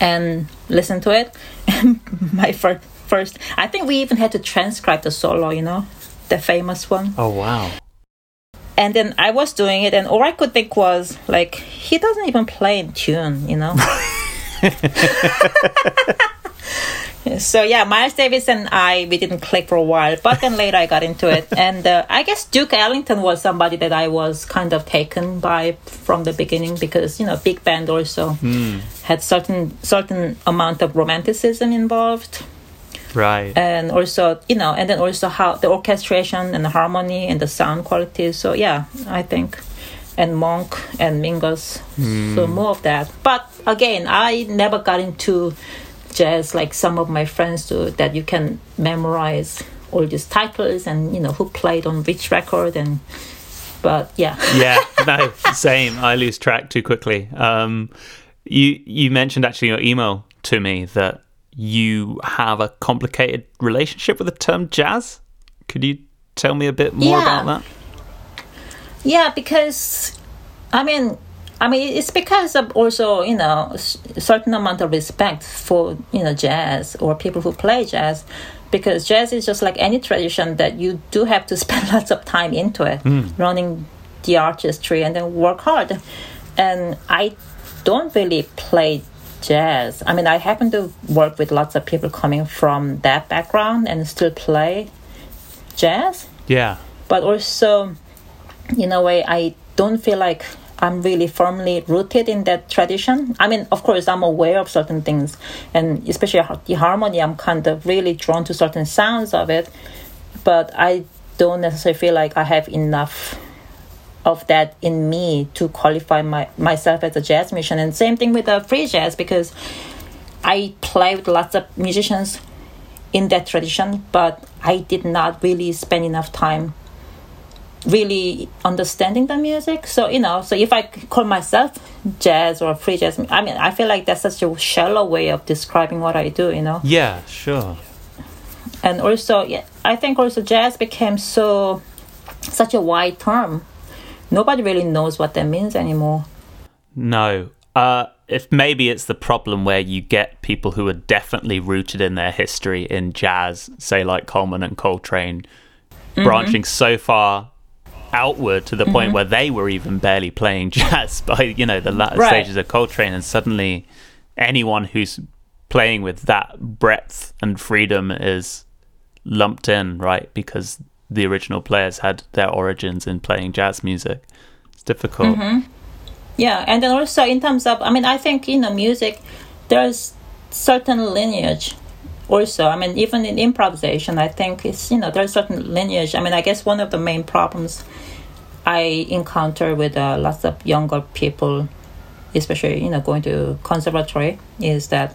and listened to it. And [LAUGHS] my first first. I think we even had to transcribe the solo you know the famous one. Oh wow. and then I was doing it, and all I could think was like, he doesn't even play in tune, you know. [LAUGHS] so yeah, Miles Davis and I we didn't click for a while, but then later I got into it, and uh, I guess Duke Ellington was somebody that I was kind of taken by from the beginning because you know big band also had certain certain amount of romanticism involved Right. and also you know and then also how the orchestration and the harmony and the sound quality so yeah i think and monk and mingus so more of that but again i never got into jazz like some of my friends do that you can memorize all these titles and you know who played on which record and but yeah [LAUGHS] yeah, no, [LAUGHS] same. I lose track too quickly. Um, you you mentioned actually your email to me that you have a complicated relationship with the term jazz. Could you tell me a bit more Yeah. about that? Yeah, because I mean, I mean, it's because of also you know a certain amount of respect for you know jazz or people who play jazz, because jazz is just like any tradition that you do have to [LAUGHS] spend lots of time into it, hmm. running the artistry and then work hard. And I don't really play jazz. I mean, I happen to work with lots of people coming from that background and still play jazz Yeah. but also in a way i don't feel like i'm really firmly rooted in that tradition i mean of course i'm aware of certain things and especially the harmony i'm kind of really drawn to certain sounds of it but i don't necessarily feel like i have enough of that in me to qualify my, myself as a jazz musician and same thing with the free jazz because i play with lots of musicians in that tradition, but I did not really spend enough time really understanding the music. So, you know, so if I call myself jazz or free jazz, I mean, I feel like that's such a shallow way of describing what I do, you know? Yeah, sure. And also, yeah, I think also jazz became so, such a wide term. Nobody really knows what that means anymore. No. Uh, if maybe it's the problem where you get people who are definitely rooted in their history in jazz, say like Coleman and Coltrane, branching so far outward to the point where they were even barely playing [LAUGHS] jazz by you know the latter Right. stages of Coltrane, and suddenly anyone who's playing with that breadth and freedom is lumped in, right? Because the original players had their origins in playing jazz music. It's difficult. Yeah, and then also in terms of, I mean, I think you know, music, there's certain lineage. Also, I mean, even in improvisation, I think it's you know there's certain lineage. I mean, I guess one of the main problems I encounter with uh, lots of younger people, especially you know going to conservatory, is that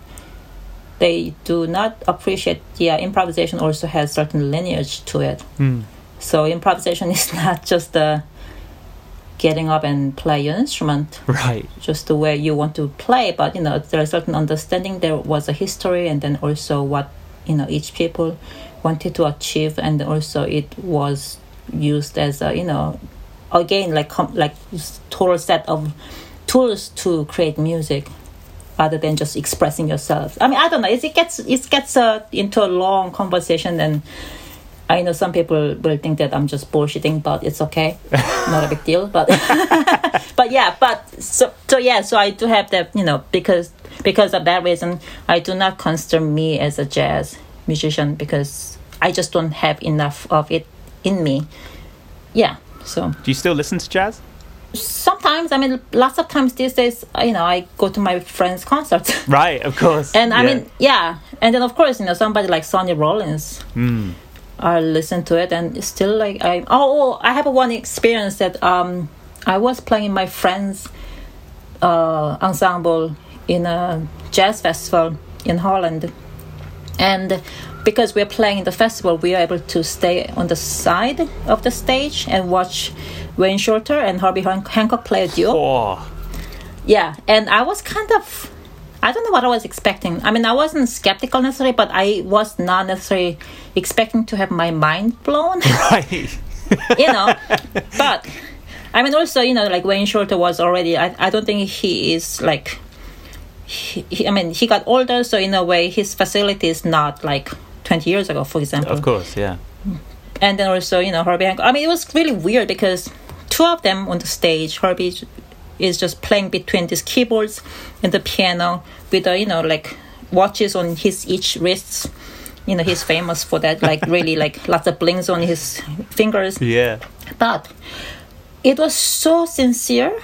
they do not appreciate. Yeah, uh, improvisation also has certain lineage to it. Hmm. So improvisation [LAUGHS] is not just the getting up and play your instrument [LAUGHS] Right. just the way you want to play but you know there's a certain understanding there was a history and then also what you know each people wanted to achieve and also it was used as a you know again like com- like total set of tools to create music rather than just expressing yourself i mean i don't know it, it gets it gets uh, into a long conversation and I know some people will think that I'm just bullshitting, but it's okay, [LAUGHS] not a big deal. But [LAUGHS] but yeah, but so so yeah, so I do have that, you know, because because of that reason, I do not consider me as a jazz musician because I just don't have enough of it in me. Yeah, so Do you still listen to jazz? Sometimes I mean, lots of times these days, you know, I go to my friends' concerts. [LAUGHS] Right, of course. And I Yeah. mean, yeah, and then of course, you know, somebody like Sonny Rollins. I listen to it, and still like I. Oh, oh, I have one experience that um, I was playing my friend's uh, ensemble in a jazz festival in Holland, And because we're playing the festival, we are able to stay on the side of the stage and watch Wayne Shorter and Herbie Han- Hancock play a duo. Oh, Yeah, and I was kind of, I don't know what I was expecting. I mean, I wasn't skeptical necessarily, but I was not necessarily expecting to have my mind blown, [LAUGHS] right. you know. but, I mean, also, you know, like Wayne Shorter was already, I, I don't think he is like, he, he- I mean, he got older, so in a way, his facility is not like 20 years ago, for example Of course, yeah. And then also you know Herbie Hancock. I mean, it was really weird because two of them on the stage. Herbie is just playing between these keyboards and the piano with the you know like watches on his each wrists. You know, he's famous for that, like [LAUGHS] really like lots of blings on his fingers. Yeah. But it was so sincere.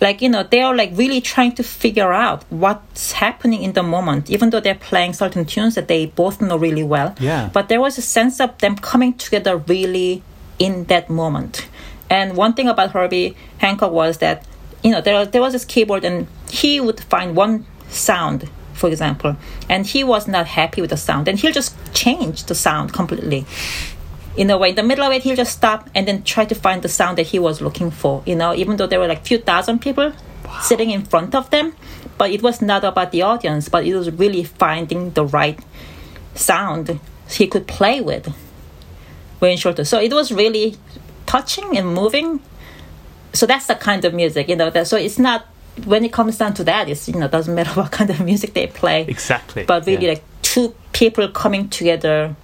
Like, you know, they are like really trying to figure out what's happening in the moment, even though they're playing certain tunes that they both know really well. Yeah. But there was a sense of them coming together really in that moment. And one thing about Herbie Hancock was that, you know, there, there was this keyboard and he would find one sound, for example, and he was not happy with the sound. And he'll just change the sound completely in a way in the middle of it he'll just stop and then try to find the sound that he was looking for you know even though there were like few thousand people sitting in front of them but it was not about the audience but it was really finding the right sound he could play with Wayne Shorter so it was really touching and moving so that's the kind of music you know that so it's not when it comes down to that it's you know doesn't [LAUGHS] matter what kind of music they play Exactly. but really yeah. like two people coming together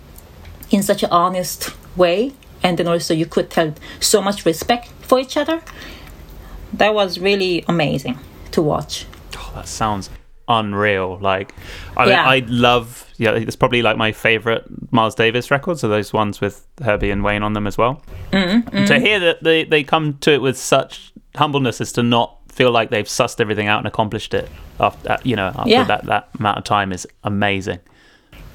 in such an honest way and then also you could tell so much respect for each other that was really amazing to watch Oh, that sounds unreal. Like, I, Yeah. I love. Yeah, it's probably like my favorite Miles Davis records are those ones with Herbie and Wayne on them as well. Mm-hmm. To hear that they they come to it with such humbleness as to not feel like they've sussed everything out and accomplished it after you know after Yeah. that that amount of time is amazing.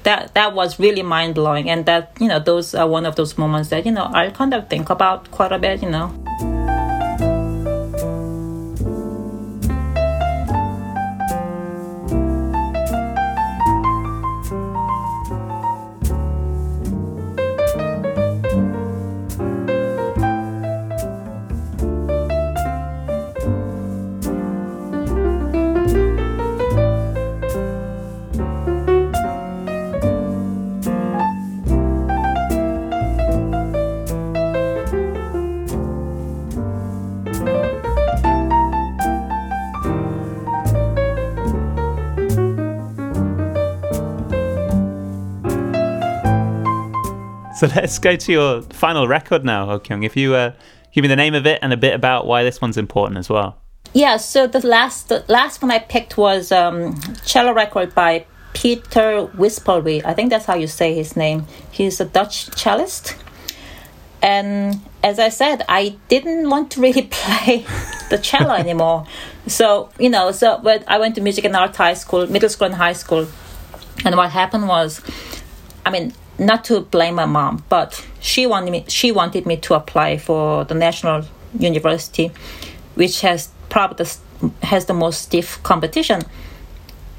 That that was really mind blowing and that you know those are one of those moments that you know I kind of think about quite a bit you know So [LAUGHS] let's go to your final record now, Okkyung. If you uh, give me the name of it and a bit about why this one's important as well. Yeah, so the last the last one I picked was um, cello record by Pieter Wispelwey. I think that's how you say his name. He's a Dutch cellist. And as I said, I didn't want to really [LAUGHS] play the cello anymore. So, you know, so when I went to music and art high school, middle school and high school. And what happened was, I mean, not to blame my mom, but she wanted me she wanted me to apply for the national university, which has probably the, has the most stiff competition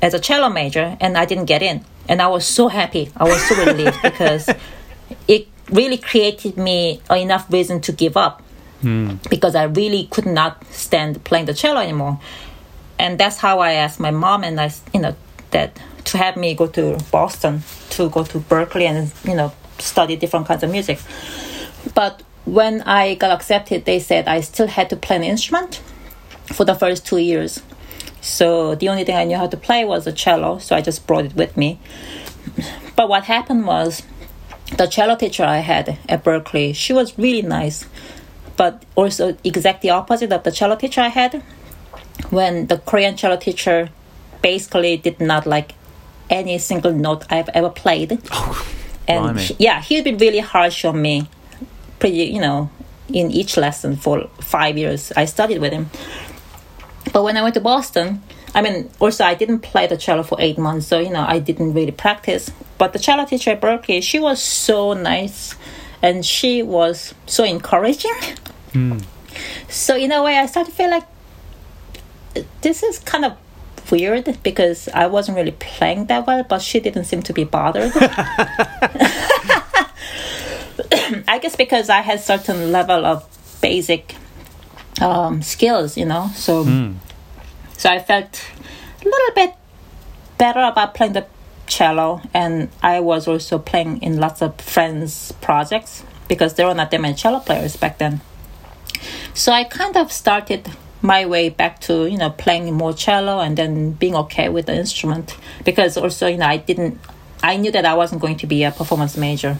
as a cello major, and I didn't get in, and I was so happy. I was so relieved [LAUGHS] because it really created me enough reason to give up hmm. because I really could not stand playing the cello anymore. And that's how I asked my mom and I you know, that to have me go to Boston, to go to Berklee and, you know, study different kinds of music. But when I got accepted, they said I still had to play an instrument for the first two years. So the only thing I knew how to play was the cello, so I just brought it with me. But what happened was the cello teacher I had at Berklee, she was really nice, but also exactly opposite of the cello teacher I had. When the Korean cello teacher basically did not like any single note I've ever played. Oh, and he- yeah, he'd been really harsh on me, pretty, you know, in each lesson for five years. I studied with him. But when I went to Boston, I mean, also I didn't play the cello for eight months, so you know I didn't really practice. But the cello teacher at Berklee, she was so nice, and she was so encouraging. Hmm. So in a way, I started to feel like this is kind of weird because I wasn't really playing that well, but she didn't seem to be bothered. [LAUGHS] [COUGHS] I guess because I had certain level of basic um, skills, you know, so so I felt a little bit better about playing the cello, and I was also playing in lots of friends' projects because there were not that many cello players back then. So I kind of started my way back to you know playing more cello and then being okay with the instrument because also you know I didn't I knew that I wasn't going to be a performance major.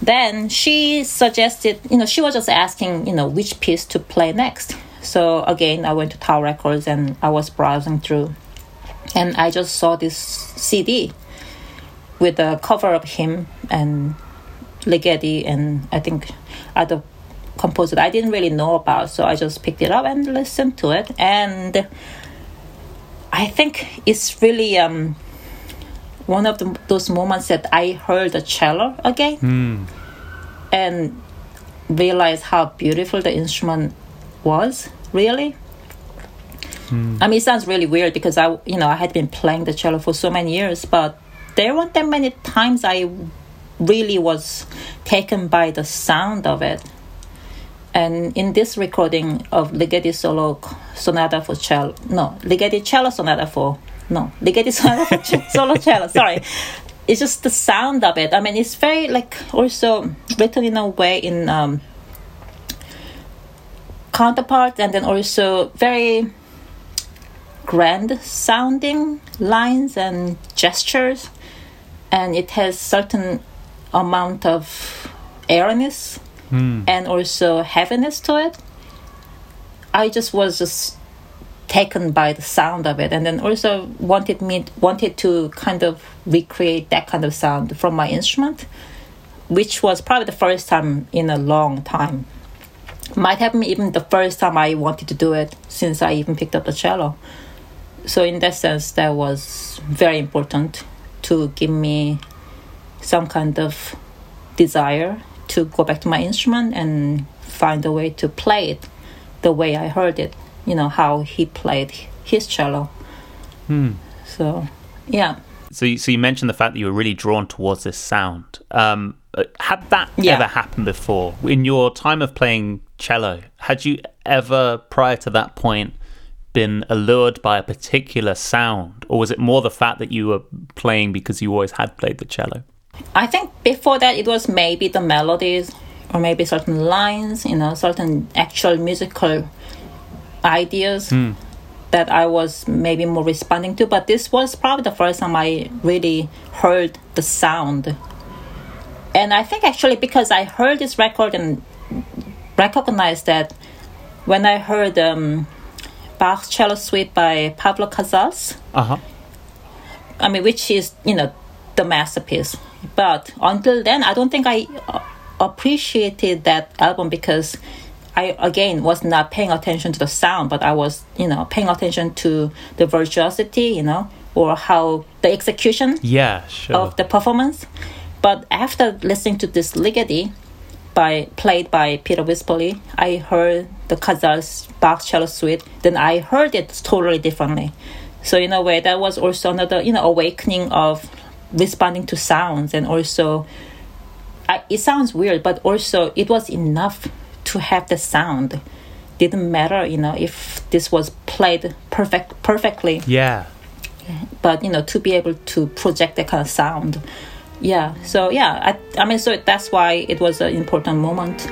Then she suggested you know she was just asking you know which piece to play next. So again I went to Tower Records and I was browsing through and I just saw this CD with a cover of him and Ligeti and I think other composer I didn't really know about, so I just picked it up and listened to it, and I think it's really um, one of the, those moments that I heard the cello again and realized how beautiful the instrument was. Really. I mean, it sounds really weird because I, you know, I had been playing the cello for so many years, but there weren't that many times I really was taken by the sound of it. And in this recording of Ligeti solo sonata for cello, no, Ligeti cello sonata for no, Ligeti [LAUGHS] sonata for solo cello. Sorry, it's just the sound of it. I mean, it's very like also written in a way in um, counterpart, and then also very grand sounding lines and gestures, and it has certain amount of airiness Hmm. and also heaviness to it. I just was just taken by the sound of it, and then also wanted me wanted to kind of recreate that kind of sound from my instrument, which was probably the first time in a long time. Might have been even the first time I wanted to do it since I even picked up the cello. So in that sense, that was very important to give me some kind of desire to go back to my instrument and find a way to play it the way I heard it, you know, how he played his cello. So, yeah. So, you, so you mentioned the fact that you were really drawn towards this sound. Um, uh, had that Yeah. ever happened before in your time of playing cello? Had you ever, prior to that point, been allured by a particular sound, or was it more the fact that you were playing because you always had played the cello? I think before that it was maybe the melodies or maybe certain lines, you know, certain actual musical ideas that I was maybe more responding to. But this was probably the first time I really heard the sound. And I think actually because I heard this record and recognized that when I heard um, Bach's Cello Suite by Pablo Casals, Uh huh. I mean, which is you know the masterpiece. But until then, I don't think I uh, appreciated that album because I again was not paying attention to the sound, but I was you know paying attention to the virtuosity, you know, or how the execution Yeah, sure. of the performance. But after listening to this Ligeti by played by Peter Wispelwey, I heard the Casals Bach cello suite. Then I heard it totally differently. So in a way, that was also another you know awakening of responding to sounds and also. I, it sounds weird, but also it was enough to have the sound. Didn't matter, you know, if this was played perfect perfectly yeah. but you know to be able to project that kind of sound yeah so yeah i, I mean so that's why it was an important moment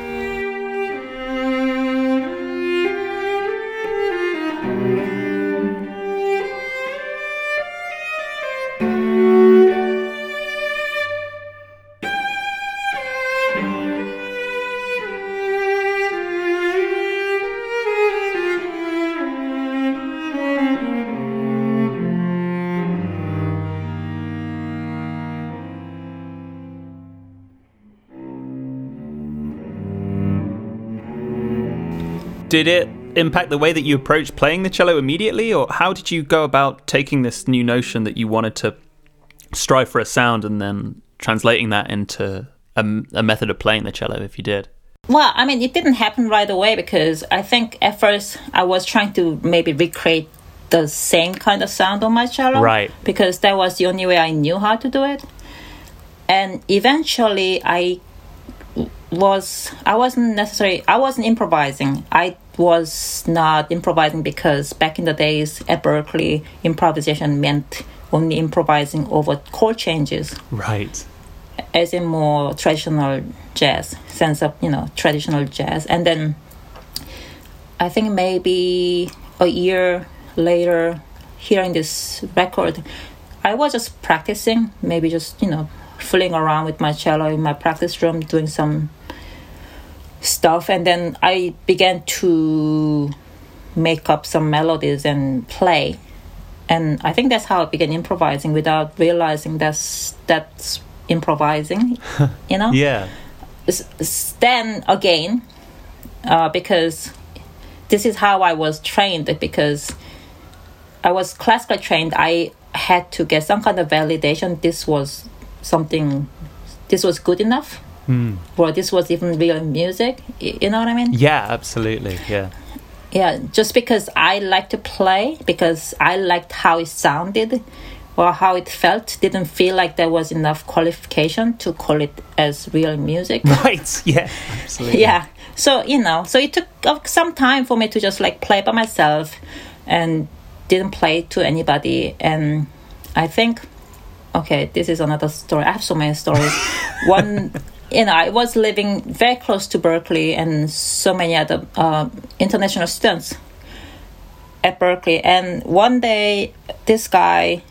Did it impact the way that you approached playing the cello immediately, or how did you go about taking this new notion that you wanted to strive for a sound and then translating that into a, a method of playing the cello, if you did? well i mean it didn't happen right away because i think at first i was trying to maybe recreate the same kind of sound on my cello. Right. Because that was the only way I knew how to do it. And eventually I was I wasn't necessarily I wasn't improvising. I was not improvising because back in the days at Berklee improvisation meant only improvising over chord changes Right. as in more traditional jazz sense of you know traditional jazz and then i think maybe a year later hearing this record i was just practicing maybe just you know fooling around with my cello in my practice room doing some stuff. And then i began to make up some melodies and play. And i think that's how i began improvising without realizing that's that's improvising you know? [LAUGHS] Yeah. Then again uh, because this is how i was trained because i was classically trained. I had to get some kind of validation. This was something this was good enough or this was even real music you know what i mean Yeah, absolutely. Yeah. yeah just because i like to play because i liked how it sounded or how it felt didn't feel like there was enough qualification to call it as real music [LAUGHS] Right. Yeah. Absolutely. yeah so you know so it took uh, some time for me to just like play by myself and didn't play to anybody and i think okay this is another story. I have so many stories. [LAUGHS] One you know i was living very close to Berklee and so many other uh, international students at Berklee. And one day this guy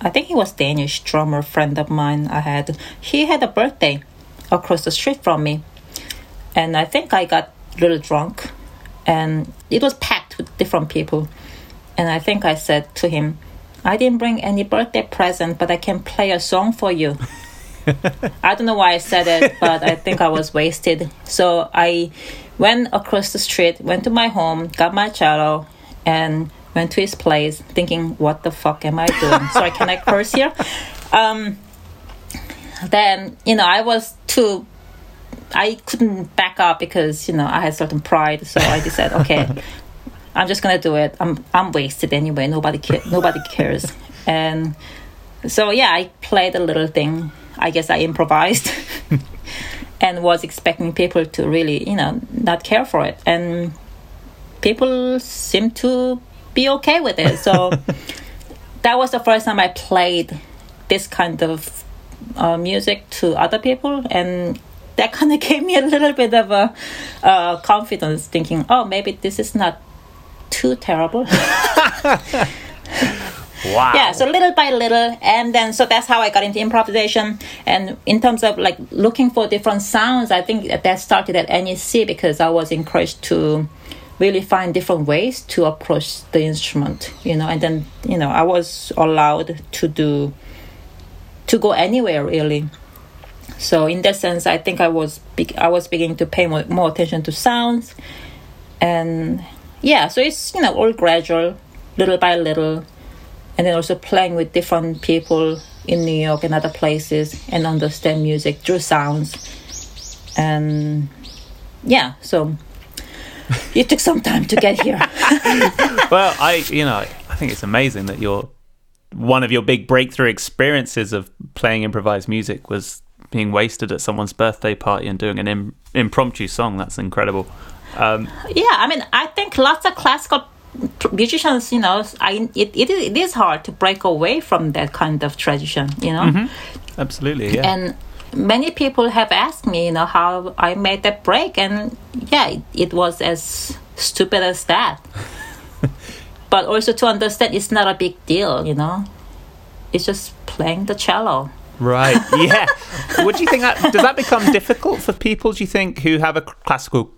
i think he was danish drummer friend of mine i had he had a birthday across the street from me. And I think I got a little drunk, and it was packed with different people. And I think I said to him, I didn't bring any birthday present, but I can play a song for you. [LAUGHS] I don't know why I said it, but I think I was wasted. So I went across the street, went to my home, got my cello, and went to his place, thinking, "What the fuck am I doing?" Sorry, can I curse here? Um, then you know I was too I couldn't back up because you know I had certain pride, so I decided, okay, [LAUGHS] I'm just gonna do it. I'm I'm wasted anyway. Nobody ca- nobody cares, and so yeah, I played a little thing. I guess I improvised, [LAUGHS] and was expecting people to really you know not care for it, and people seem to be okay with it. So [LAUGHS] that was the first time I played this kind of uh, music to other people and that kind of [LAUGHS] gave me a little bit of a uh, confidence thinking oh maybe this is not too terrible. [LAUGHS] Wow. yeah so little by little and then so that's how i got into improvisation. And in terms of like looking for different sounds i think that started at nec because i was encouraged to really find different ways to approach the instrument you know? And then you know i was allowed to do to go anywhere really. So in that sense i think i was i was beginning to pay more, more attention to sounds. And yeah so it's you know all gradual little by little and then also playing with different people in new york and other places and understand music through sounds and yeah so [LAUGHS] it took some time to get here [LAUGHS] well, I, you know, I think it's amazing that your one of your big breakthrough experiences of playing improvised music was being wasted at someone's birthday party and doing an Im- impromptu song. That's incredible. Um, yeah i mean i think lots of classical musicians you know I, it, it, is- it is hard to break away from that kind of tradition you know absolutely, yeah. and many people have asked me you know how i made that break and yeah it, it was as stupid as that [LAUGHS] but also to understand it's not a big deal you know it's just playing the cello Right. Yeah. What do you think that does that become difficult for people? Do you think who have a classical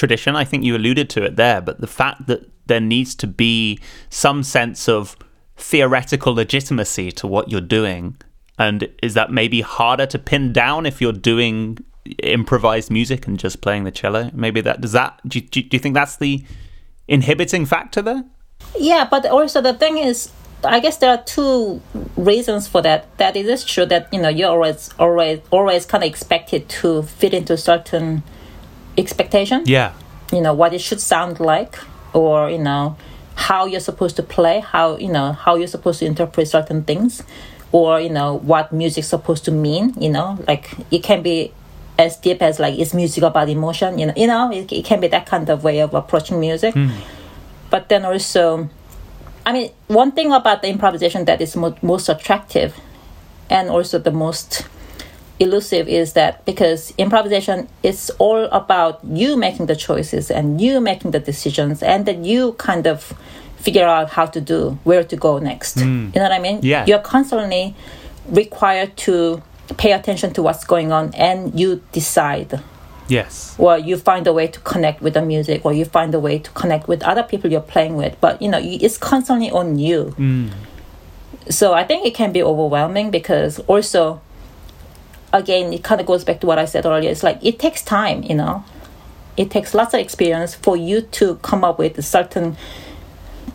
tradition? I think you alluded to it there, but the fact that there needs to be some sense of theoretical legitimacy to what you're doing, and is that maybe harder to pin down if you're doing improvised music and just playing the cello? Maybe that does that. Do you, do you think that's the inhibiting factor there? Yeah, but also the thing is, I guess there are two reasons for that. That it is true that you know you're always always always kind of expected to fit into certain expectation. Yeah. You know what it should sound like, or you know how you're supposed to play, how you know how you're supposed to interpret certain things, or you know what music's supposed to mean. You know, like it can be as deep as like is music about emotion. You know, you know, it, it can be that kind of way of approaching music. Hmm. But then also, I mean, one thing about the improvisation that is mo- most attractive, and also the most elusive is that because improvisation is all about you making the choices and you making the decisions and that you kind of figure out how to do where to go next. Mm. You know what i mean? Yeah. you're constantly required to pay attention to what's going on and you decide Yes. or you find a way to connect with the music or you find a way to connect with other people you're playing with. But you know it's constantly on you. Mm. So i think it can be overwhelming because also again it kind of goes back to what i said earlier. It's like it takes time you know? It takes lots of experience for you to come up with certain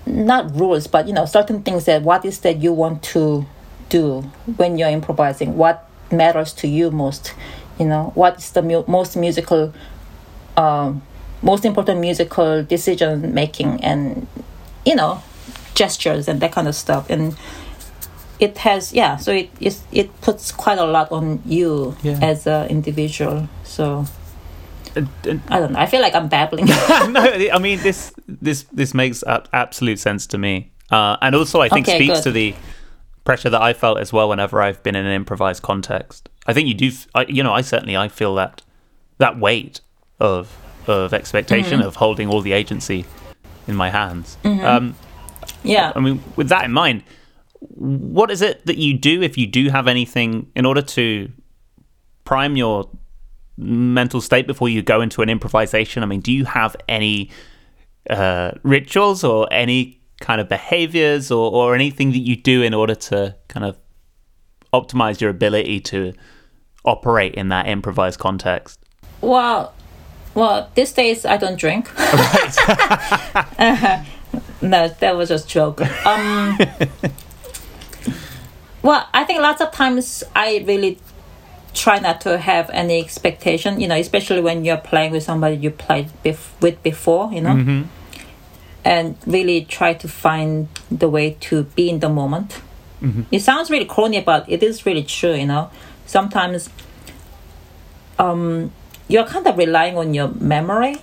not rules but you know certain things that what is that you want to do when you're improvising? What matters to you most you know? What is the mu- most musical um, most important musical decision making and you know gestures and that kind of stuff. And it has yeah so it it, it puts quite a lot on you Yeah. as an individual so And- and- i don't know i feel like i'm babbling [LAUGHS] [LAUGHS] no, I mean this this this makes absolute sense to me, uh, and also I think Okay, speaks good. to the pressure that I felt as well whenever I've been in an improvised context. I think you do, f- I, you know, I certainly I feel that that weight of of expectation Mm-hmm. of holding all the agency in my hands. Um, yeah I mean, with that in mind, what is it that you do if you do have anything in order to prime your mental state before you go into an improvisation? I mean, do you have any uh, rituals or any kind of behaviors or, or anything that you do in order to kind of optimize your ability to operate in that improvised context? Well, well, these days I don't drink. [LAUGHS] [LAUGHS] no, that was just a joke. Um, [LAUGHS] well, I think lots of times I really try not to have any expectation. You know, especially when you're playing with somebody you played bef- with before. You know, mm-hmm. and really try to find the way to be in the moment. Mm-hmm. It sounds really corny, but it is really true. You know, sometimes um, you're kind of relying on your memory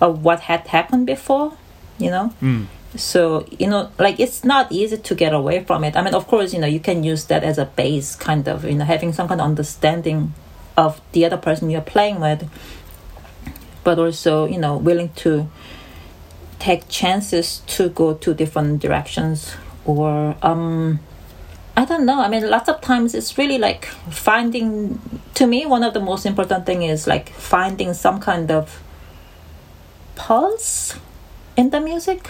of what had happened before, you know? Mm. So, you know, like it's not easy to get away from it. I mean, of course, you know, you can use that as a base, kind of, you know, having some kind of understanding of the other person you're playing with, but also, you know, willing to take chances to go to different directions or, um, I don't know. I mean, lots of times it's really like finding. To me, one of the most important thing is like finding some kind of pulse in the music.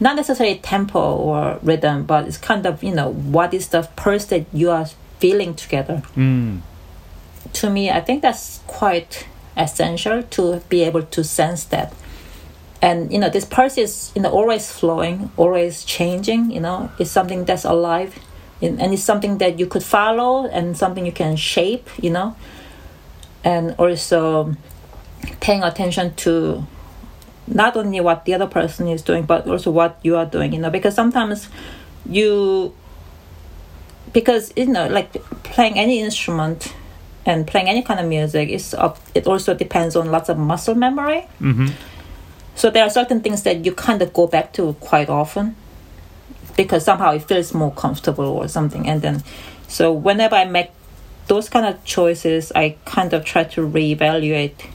Not necessarily tempo or rhythm, but it's kind of you know what is the pulse that you are feeling together. Mm. To me, I think that's quite essential to be able to sense that. And you know, this pulse is you know always flowing, always changing. You know, it's something that's alive and and it's something that you could follow and something you can shape you know and also paying attention to not only what the other person is doing but also what you are doing you know because sometimes you because you know like playing any instrument and playing any kind of music is up it also depends on lots of muscle memory. Mm-hmm. So there are certain things that you kind of go back to quite often because somehow it feels more comfortable or something. And then so whenever i make those kind of choices i kind of try to reevaluate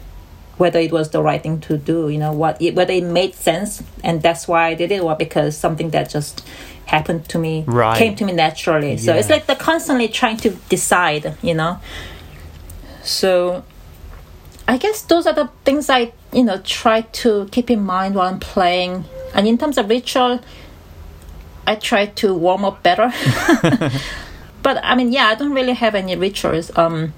whether it was the right thing to do you know what it, whether it made sense and that's why i did it or because something that just happened to me Right. came to me naturally so it's Yeah. like the constantly trying to decide you know so I guess those are the things I, you know, try to keep in mind while I'm playing. And in terms of ritual, I try to warm up better. [LAUGHS] [LAUGHS] but I mean, yeah, I don't really have any rituals. Um,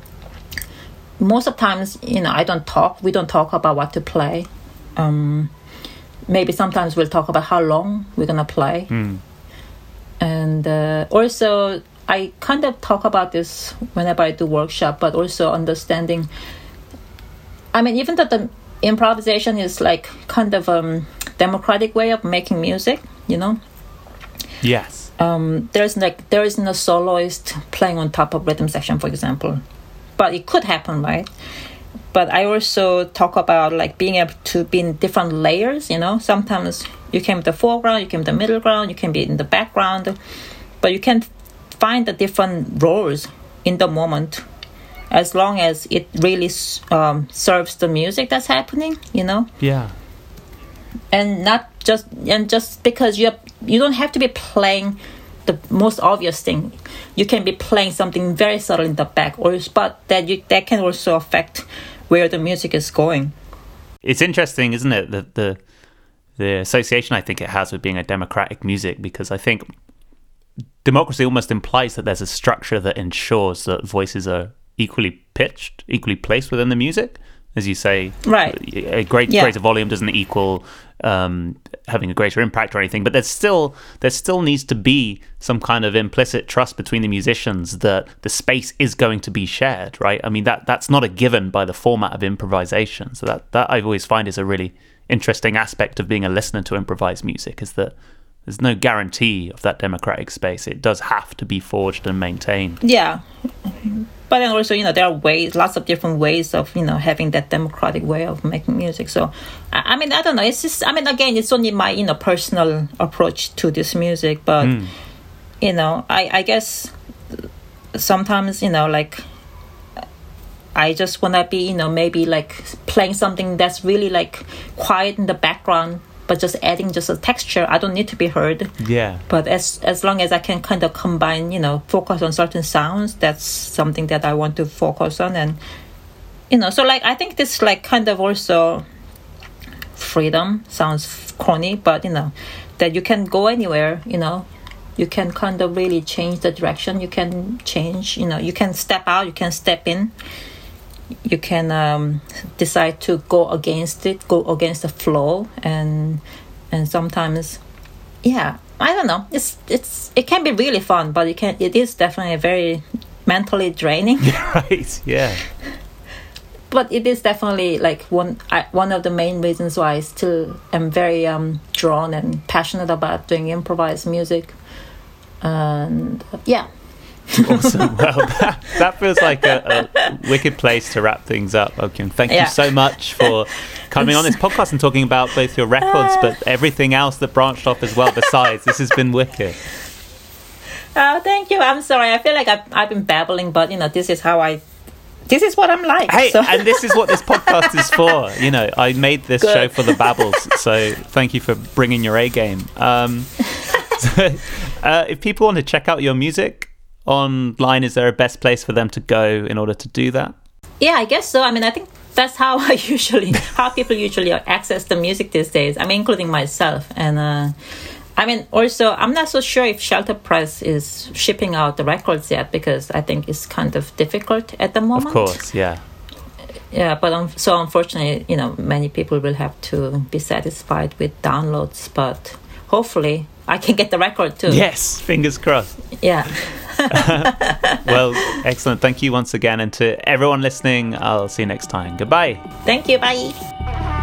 most of times, you know, I don't talk. We don't talk about what to play. Um, maybe sometimes we'll talk about how long we're gonna play. And uh, also, I kind of talk about this whenever I do workshop, but also understanding I mean, even though the improvisation is like kind of um, democratic way of making music. You know, Yes. um, there's like there isn't a soloist playing on top of rhythm section, for example, but it could happen, right? But I also talk about like being able to be in different layers. You know, sometimes you can be the foreground, you can be the middle ground, you can be in the background, but you can find the different roles in the moment as long as it really um, serves the music that's happening. You know Yeah. and not just and just because you you don't have to be playing the most obvious thing you can be playing something very subtle in the back or a spot that you that can also affect where the music is going It's interesting, isn't it? The the the association I think it has with being a democratic music because I think democracy almost implies that there's a structure that ensures that voices are equally pitched, equally placed within the music. As you say, Right. A great Yeah. greater volume doesn't equal um, having a greater impact or anything, but there's still there still needs to be some kind of implicit trust between the musicians that the space is going to be shared, right? I mean that that's not a given by the format of improvisation. So that that I always find is a really interesting aspect of being a listener to improvised music is that there's no guarantee of that democratic space. It does have to be forged and maintained. yeah but then also you know there are ways lots of different ways of you know having that democratic way of making music. So i, I mean i don't know. It's just i mean again it's only my you know personal approach to this music but hmm. you know i i guess sometimes you know like i just want to be you know maybe like playing something that's really like quiet in the background but just adding just a texture i don't need to be heard. Yeah. but as as long as i can kind of combine you know focus on certain sounds that's something that i want to focus on. And you know so like i think this like kind of also freedom sounds corny but you know that you can go anywhere you know. You can kind of really change the direction. You can change you know you can step out you can step in you can um, decide to go against it go against the flow and and sometimes yeah i don't know it's it's it can be really fun but it can it is definitely very mentally draining [LAUGHS] right. Yeah. [LAUGHS] but it is definitely like one I, one of the main reasons why I still am very um, drawn and passionate about doing improvised music. And yeah, [LAUGHS] Awesome. [LAUGHS] Well, that, that feels like a, a wicked place to wrap things up. Okay, thank Yeah. you so much for [LAUGHS] coming on this podcast and talking about both your records, but everything else that branched off as well. Besides, this has been wicked. oh, thank you. I'm sorry. I feel like I've, I've been babbling, but you know, this is how I. This is what I'm like. Hey, so- and this is what this podcast is for. You know, I made this Good. show for the babbles, so thank you for bringing your A game. Um, so, uh, if people want to check out your music online, is there a best place for them to go in order to do that? Yeah, I guess so. I mean, I think that's how I [LAUGHS] usually, how people usually access the music these days. I mean, including myself. And uh, I mean, also, I'm not so sure if Shelter Press is shipping out the records yet because I think it's kind of difficult at the moment. Of course, yeah. Yeah, but um, so unfortunately, you know, many people will have to be satisfied with downloads. But hopefully, I can get the record too. Yes, fingers crossed. Yeah. [LAUGHS] Well, excellent. Thank you once again. And to everyone listening, I'll see you next time. Goodbye. Thank you. Bye.